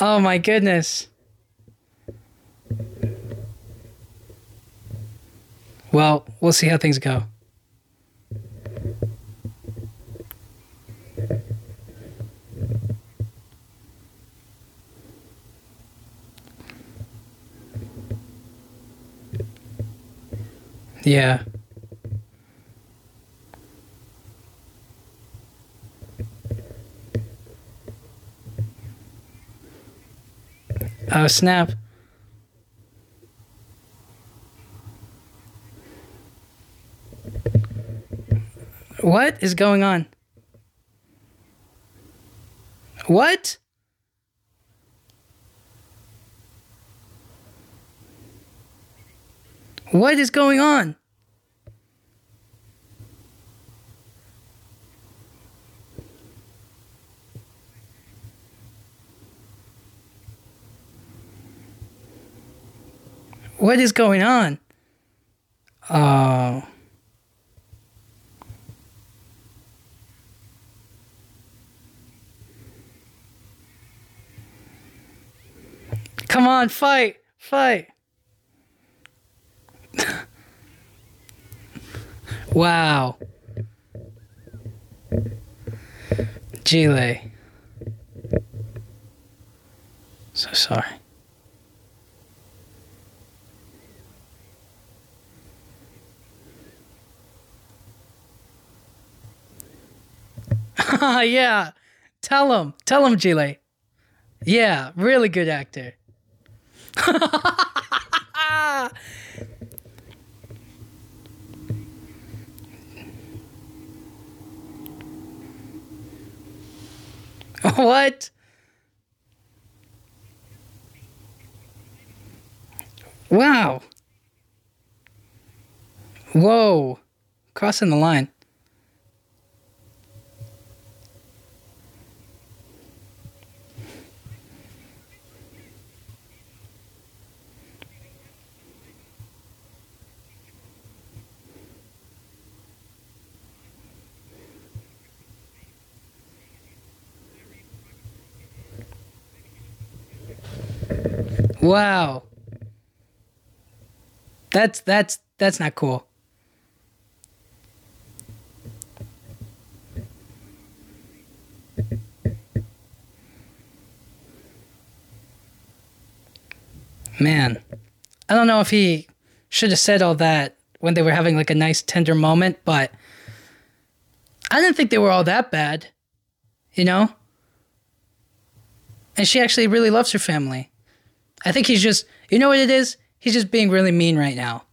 Oh my goodness. Well, we'll see how things go. Yeah. Oh, snap. What is going on? What? What is going on? What is going on? Oh. Come on, fight, fight. wow. Gile. So sorry. yeah. Tell him. Tell him, Gile. Yeah, really good actor. what? Wow. Whoa. Crossing the line. Wow. That's that's that's not cool. Man, I don't know if he should have said all that when they were having like a nice tender moment, but I didn't think they were all that bad, you know? And she actually really loves her family. I think he's just, you know what it is? He's just being really mean right now.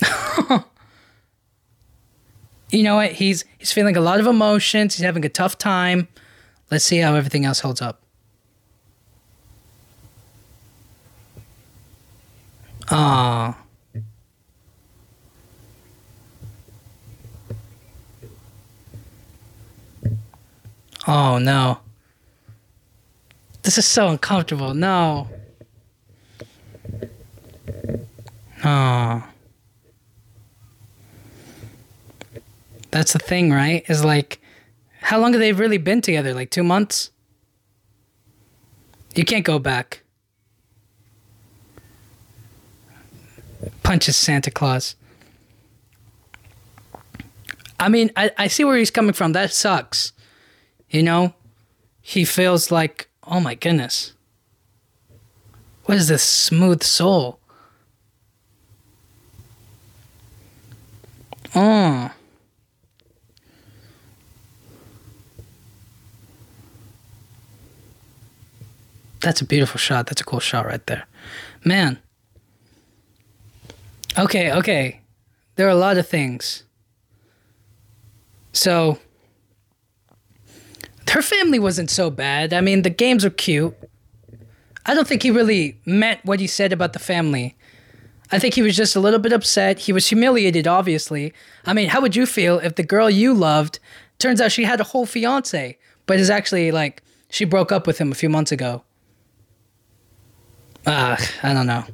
you know what? He's he's feeling a lot of emotions. He's having a tough time. Let's see how everything else holds up. Ah. Oh no. This is so uncomfortable. No. Oh. That's the thing, right? Is like, how long have they really been together? Like two months? You can't go back. Punches Santa Claus. I mean, I, I see where he's coming from. That sucks. You know? He feels like Oh my goodness. What is this smooth soul? Oh. That's a beautiful shot. That's a cool shot right there. Man. Okay, okay. There are a lot of things. So, her family wasn't so bad. I mean, the games are cute. I don't think he really meant what he said about the family. I think he was just a little bit upset. He was humiliated, obviously. I mean, how would you feel if the girl you loved turns out she had a whole fiance, but is actually like she broke up with him a few months ago? Ah, I don't know.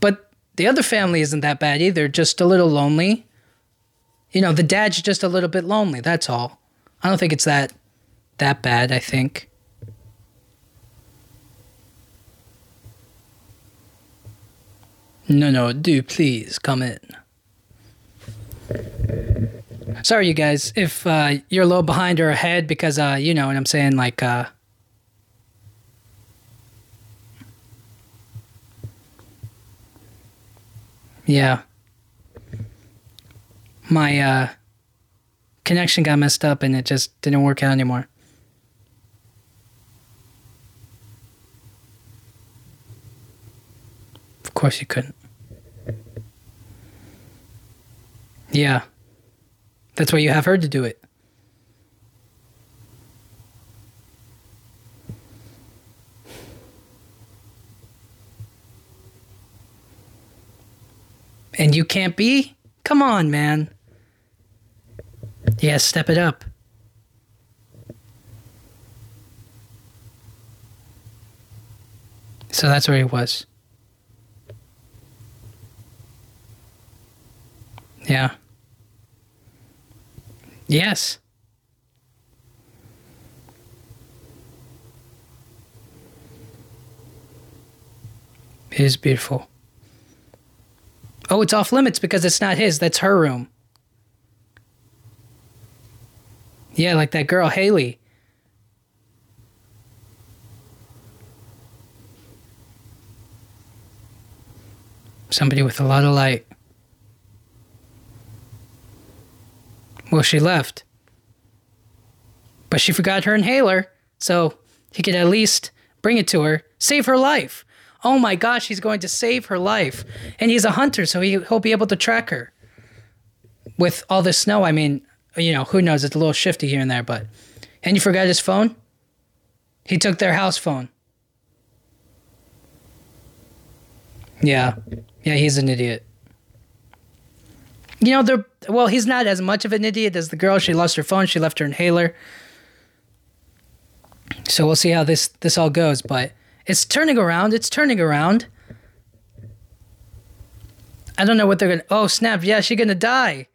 But the other family isn't that bad either, just a little lonely. You know, the dad's just a little bit lonely, that's all. I don't think it's that that bad, I think. No, no, do please come in. Sorry, you guys, if uh, you're a little behind or ahead because, uh, you know what I'm saying, like, uh, yeah. My, uh, connection got messed up and it just didn't work out anymore. Of course you couldn't. Yeah. That's why you have her to do it. And you can't be? Come on, man. Yeah, step it up. So that's where he was. Yeah. Yes. It is beautiful. Oh, it's off limits because it's not his. That's her room. Yeah, like that girl, Hayley. Somebody with a lot of light. Well, she left. But she forgot her inhaler, so he could at least bring it to her, save her life. Oh my gosh, he's going to save her life. And he's a hunter, so he, he'll be able to track her. With all this snow, I mean, you know, who knows? It's a little shifty here and there, but. And you forgot his phone? He took their house phone. Yeah. Yeah, he's an idiot. You know, they're. Well, he's not as much of an idiot as the girl. She lost her phone, she left her inhaler. So we'll see how this this all goes, but it's turning around. It's turning around. I don't know what they're gonna. Oh snap! Yeah, she's gonna die.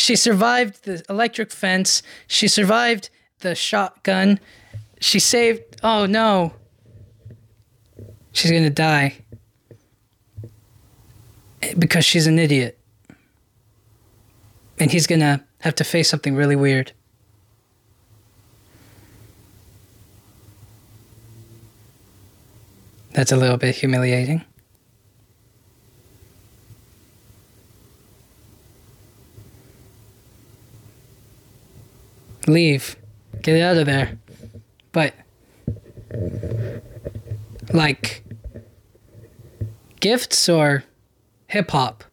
She survived the electric fence. She survived the shotgun. She saved. Oh no. She's gonna die because she's an idiot, and he's gonna have to face something really weird. That's a little bit humiliating. Leave. Get out of there. But, like, gifts or hip hop?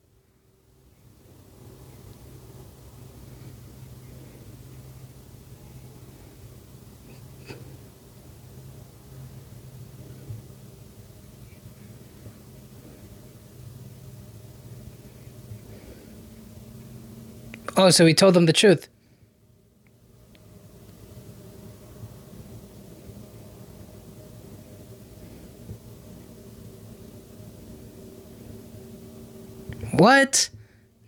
Oh, so he told them the truth. What?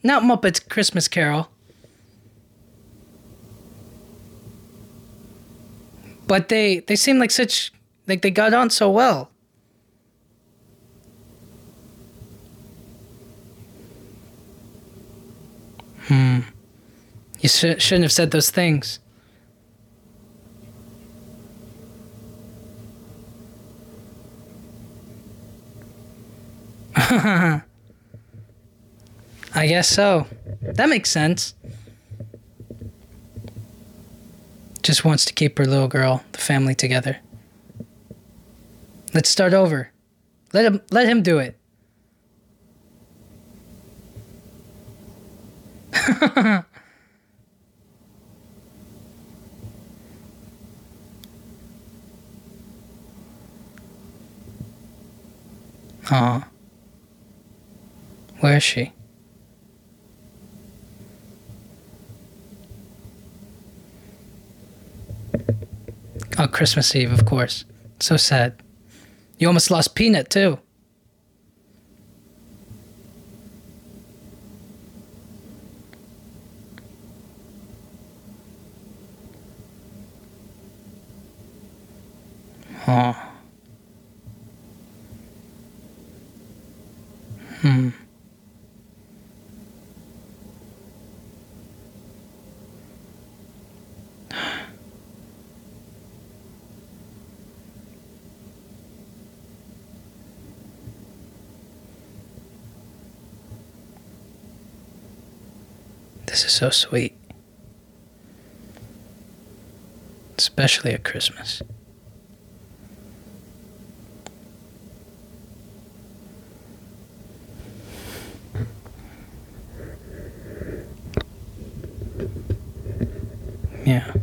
Not Muppets Christmas Carol. But they they seem like such like they got on so well. Hmm. You sh- shouldn't have said those things. I guess so. That makes sense. Just wants to keep her little girl, the family together. Let's start over. Let him let him do it. Aw. Where is she? Oh, Christmas Eve, of course. So sad. You almost lost Peanut, too. Oh. Hmm. This is so sweet. Especially at Christmas. Yeah.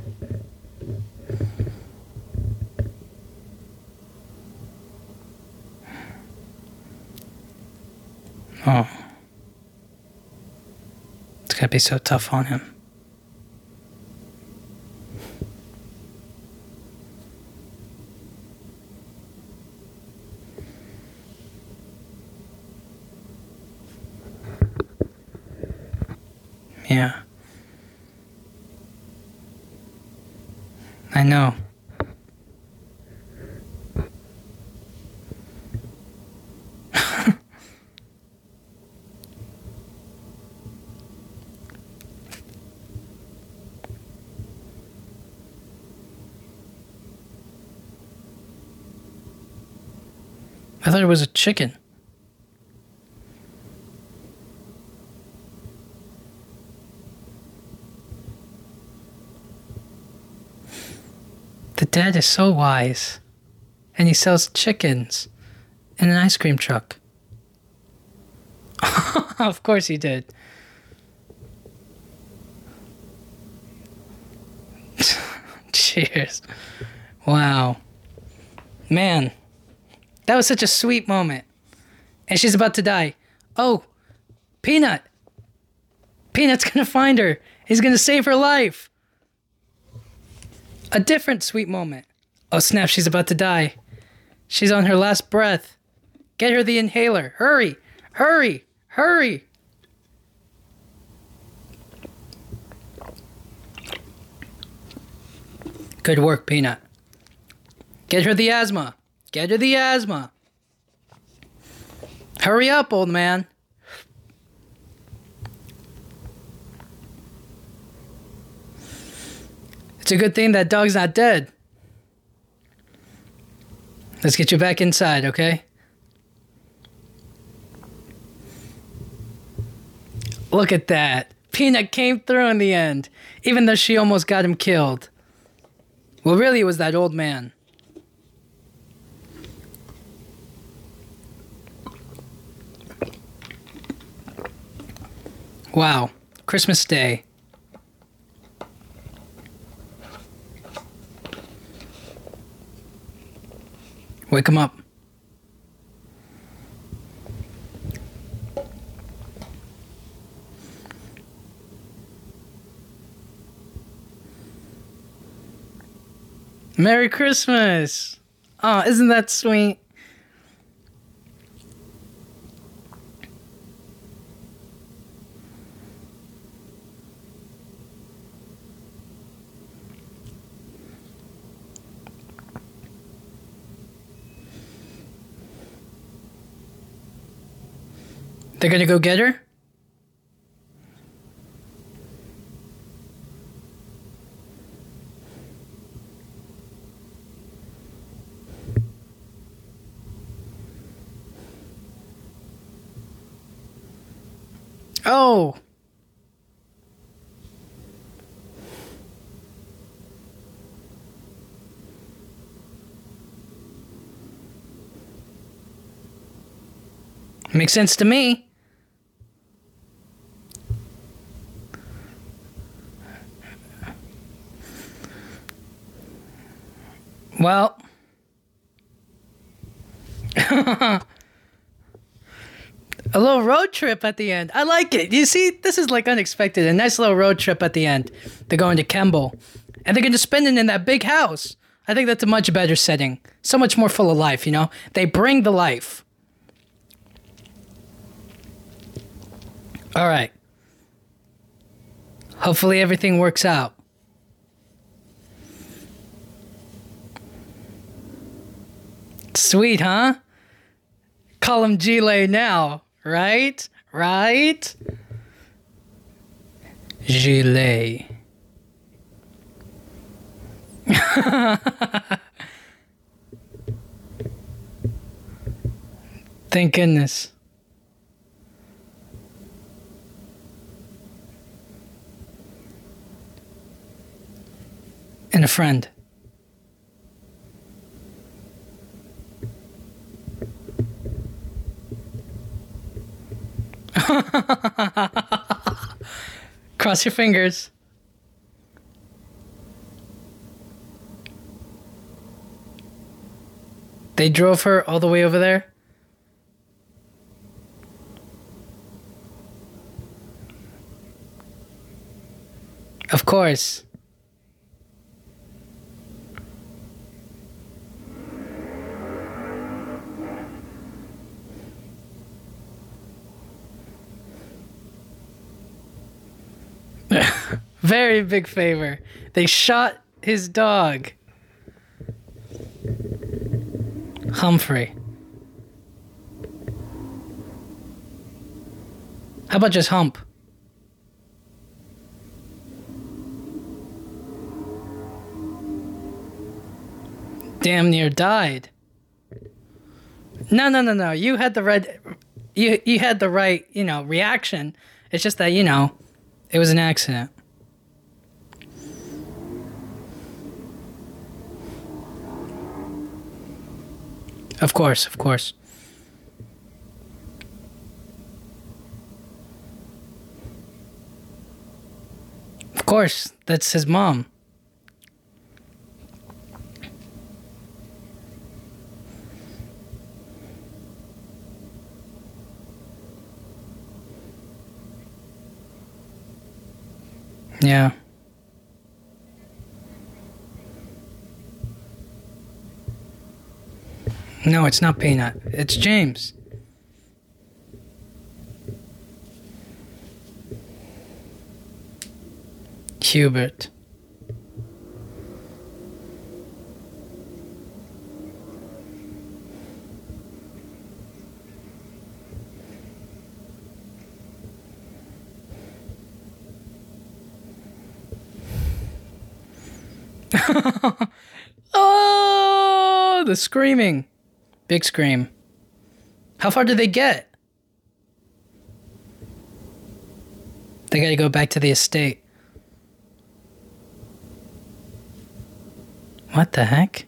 Oh. It's going to be so tough on him. Yeah. I know. It was a chicken. The dad is so wise. And he sells chickens in an ice cream truck. of course he did. Cheers. Wow. Man, that was such a sweet moment. And she's about to die. Oh, Peanut. Peanut's gonna find her. He's gonna save her life. A different sweet moment. Oh snap, she's about to die. She's on her last breath. Get her the inhaler. Hurry! Hurry! Hurry! Good work, Peanut. Get her the asthma. Get her the asthma. Hurry up, old man. It's a good thing that dog's not dead. Let's get you back inside, okay? Look at that. Peanut came through in the end, even though she almost got him killed. Well, really, it was that old man. Wow. Christmas Day. Wake him up. Merry Christmas! Oh, isn't that sweet? They're gonna go get her? Oh. Makes sense to me. Well, a little road trip at the end. I like it. You see, this is like unexpected. A nice little road trip at the end. They're going to Kemble, and they're going to spend it in that big house. I think that's a much better setting. So much more full of life, you know? They bring the life. All right. Hopefully everything works out. Sweet, huh? Call him Gile now, right? Right? Gile. Thank goodness. And a friend. Cross your fingers. They drove her all the way over there? Of course. Very big favor. They shot his dog. Humphrey. How about just hump? Damn near died. No, no, no, no. You had the right you you had the right, you know, reaction. It's just that, you know, it was an accident. Of course, of course. Of course, that's his mom. Yeah. No, it's not Peanut. It's James. Hubert. oh, the screaming. Big scream. How far did they get? They gotta go back to the estate. What the heck?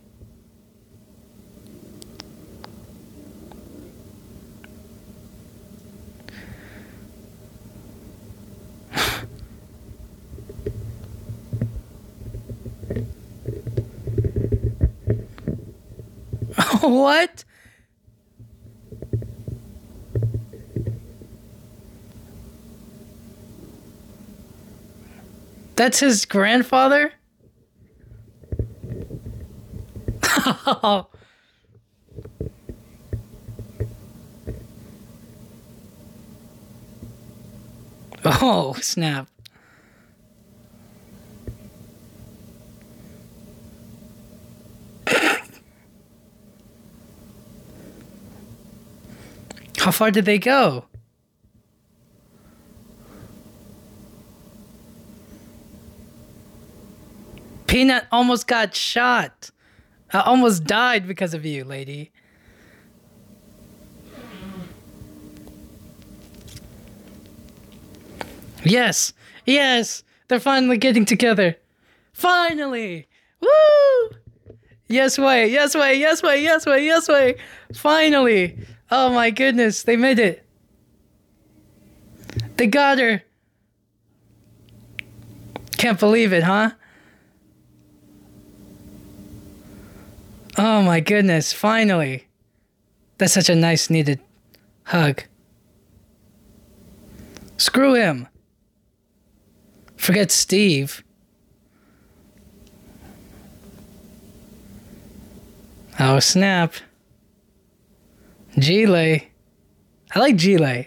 what? That's his grandfather? oh, snap. How far did they go? Peanut almost got shot. I almost died because of you, lady. Yes, yes, they're finally getting together. Finally! Woo! Yes way, yes way, yes way, yes way, yes way. Finally! Oh my goodness, they made it. They got her. Can't believe it, huh? Oh my goodness, finally. That's such a nice, needed hug. Screw him. Forget Steve. Oh, snap. Gile. I like Gile.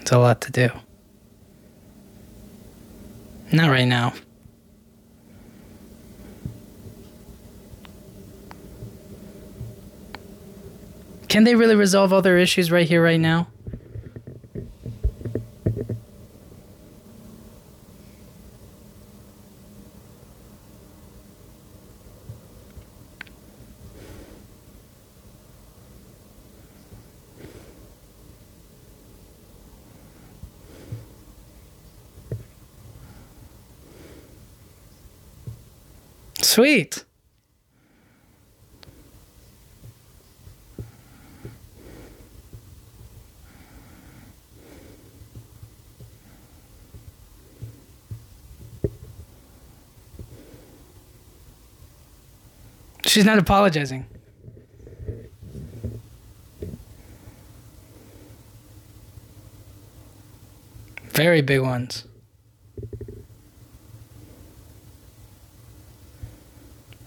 It's a lot to do. Not right now. Can they really resolve all their issues right here, right now? Sweet. She's not apologizing. Very big ones.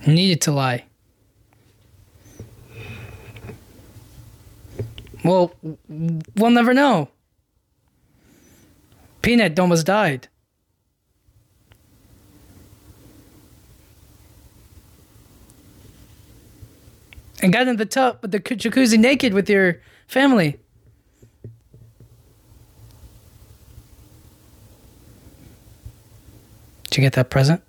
Needed to lie. Well, we'll never know. Peanut almost died. And got in the tub with the jacuzzi naked with your family. Did you get that present?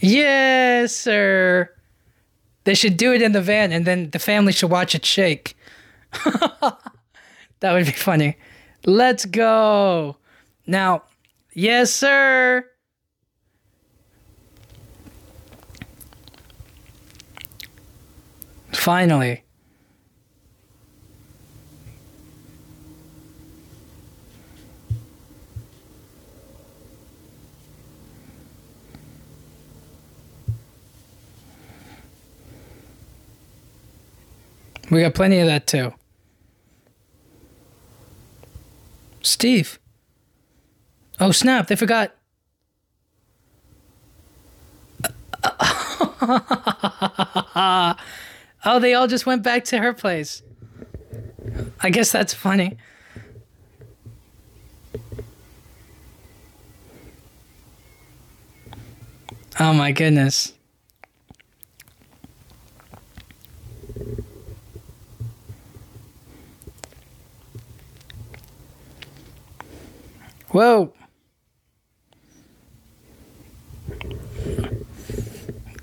Yes, sir. They should do it in the van and then the family should watch it shake. that would be funny. Let's go. Now, yes, sir. Finally. We got plenty of that too. Steve. Oh, snap. They forgot. oh, they all just went back to her place. I guess that's funny. Oh my goodness. Whoa.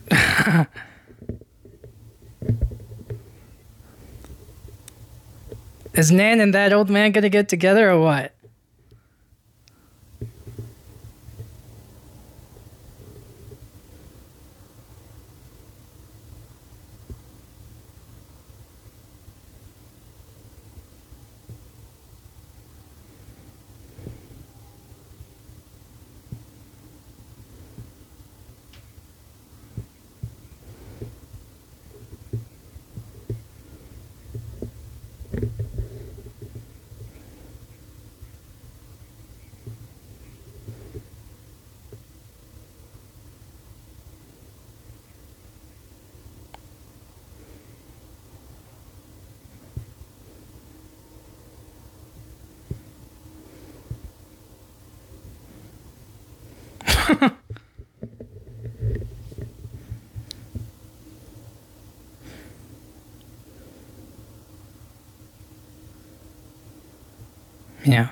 Is Nan and that old man gonna get together or what? yeah.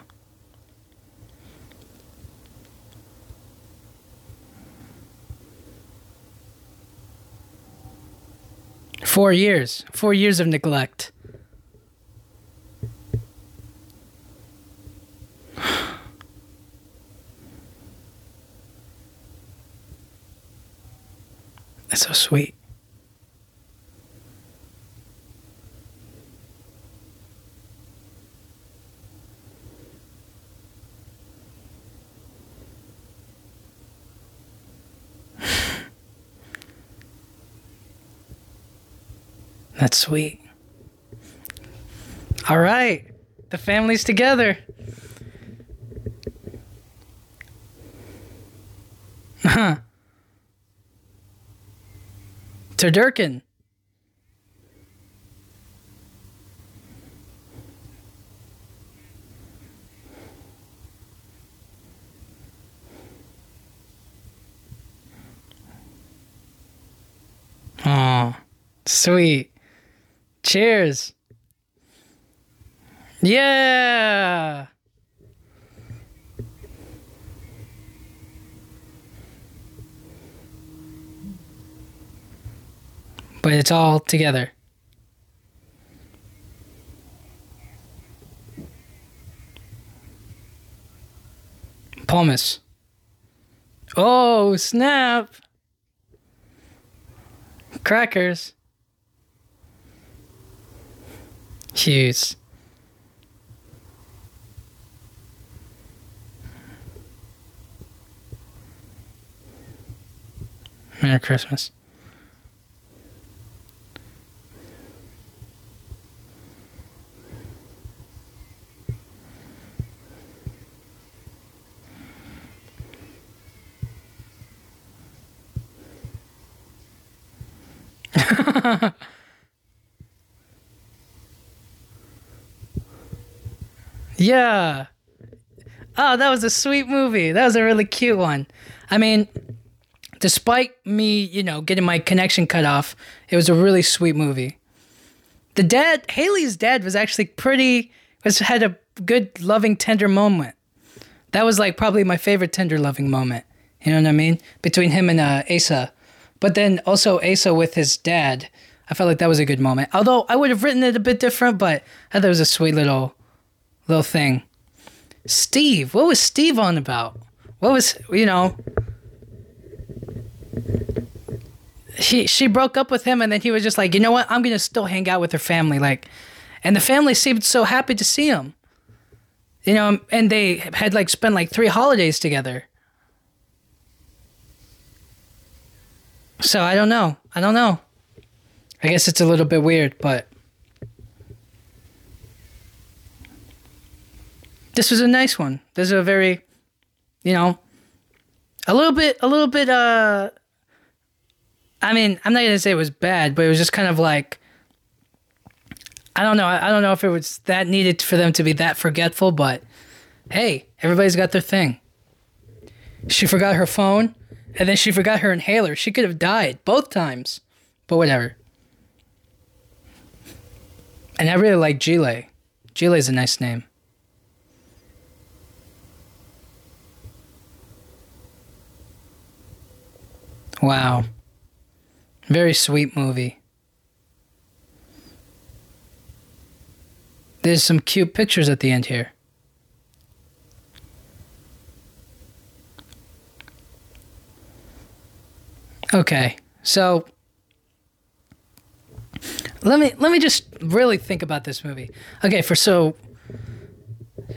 Four years. Four years of neglect. That's so sweet. That's sweet. All right. The family's together. Huh. Turducken. Oh, sweet. Cheers. Yeah. But it's all together. Pumice. Oh, snap. Crackers. Cheers. Merry Christmas. yeah. Oh, that was a sweet movie. That was a really cute one. I mean, despite me, you know, getting my connection cut off, it was a really sweet movie. The dad, Hayley's dad, was actually pretty. Was had a good, loving, tender moment. That was like probably my favorite tender, loving moment. You know what I mean? Between him and uh, Asa, but then also Asa with his dad. I felt like that was a good moment. Although I would have written it a bit different, but I thought it was a sweet little, little thing. Steve, what was Steve on about? What was you know? He she broke up with him, and then he was just like, you know what? I'm gonna still hang out with her family, like, and the family seemed so happy to see him. You know, and they had like spent like three holidays together. So I don't know. I don't know. I guess it's a little bit weird, but this was a nice one. This is a very, you know, a little bit, a little bit. uh I mean, I'm not gonna say it was bad, but it was just kind of like, I don't know. I, don't know if it was that needed for them to be that forgetful, but hey, everybody's got their thing. She forgot her phone, and then she forgot her inhaler. She could have died both times, but whatever. And I really like. Gile is a nice name. Wow. Very sweet movie. There's some cute pictures at the end here. Okay. So let me let me just really think about this movie. Okay, for so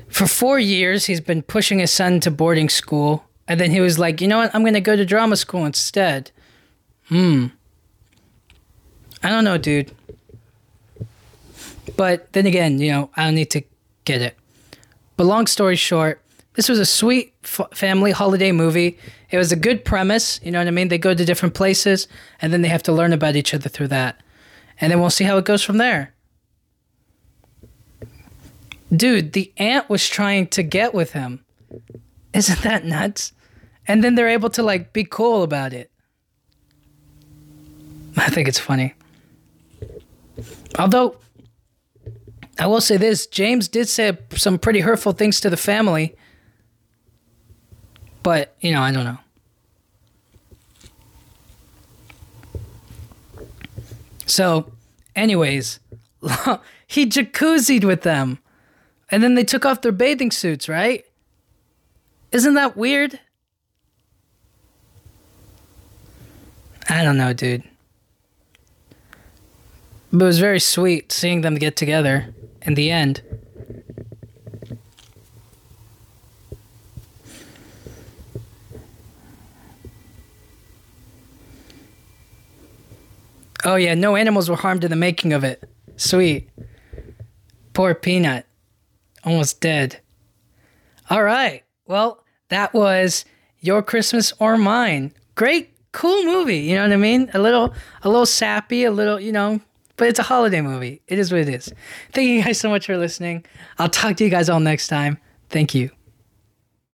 for 4 years he's been pushing his son to boarding school and then he was like, "You know what? I'm going to go to drama school instead." Hmm. I don't know, dude. But then again, you know, I don't need to get it. But long story short, this was a sweet f- family holiday movie. It was a good premise. You know what I mean? They go to different places and then they have to learn about each other through that. And then we'll see how it goes from there. Dude, the aunt was trying to get with him. Isn't that nuts? And then they're able to like be cool about it. I think it's funny. Although I will say this, James did say some pretty hurtful things to the family. But, you know, I don't know. So, anyways, he jacuzzied with them. And then they took off their bathing suits, right? Isn't that weird? I don't know, dude. But it was very sweet seeing them get together in the end. Oh, yeah, no animals were harmed in the making of it. Sweet. Poor Peanut. Almost dead. All right. Well, that was Your Christmas or Mine. Great, cool movie. You know what I mean? A little, a little sappy, a little, you know, but it's a holiday movie. It is what it is. Thank you guys so much for listening. I'll talk to you guys all next time. Thank you.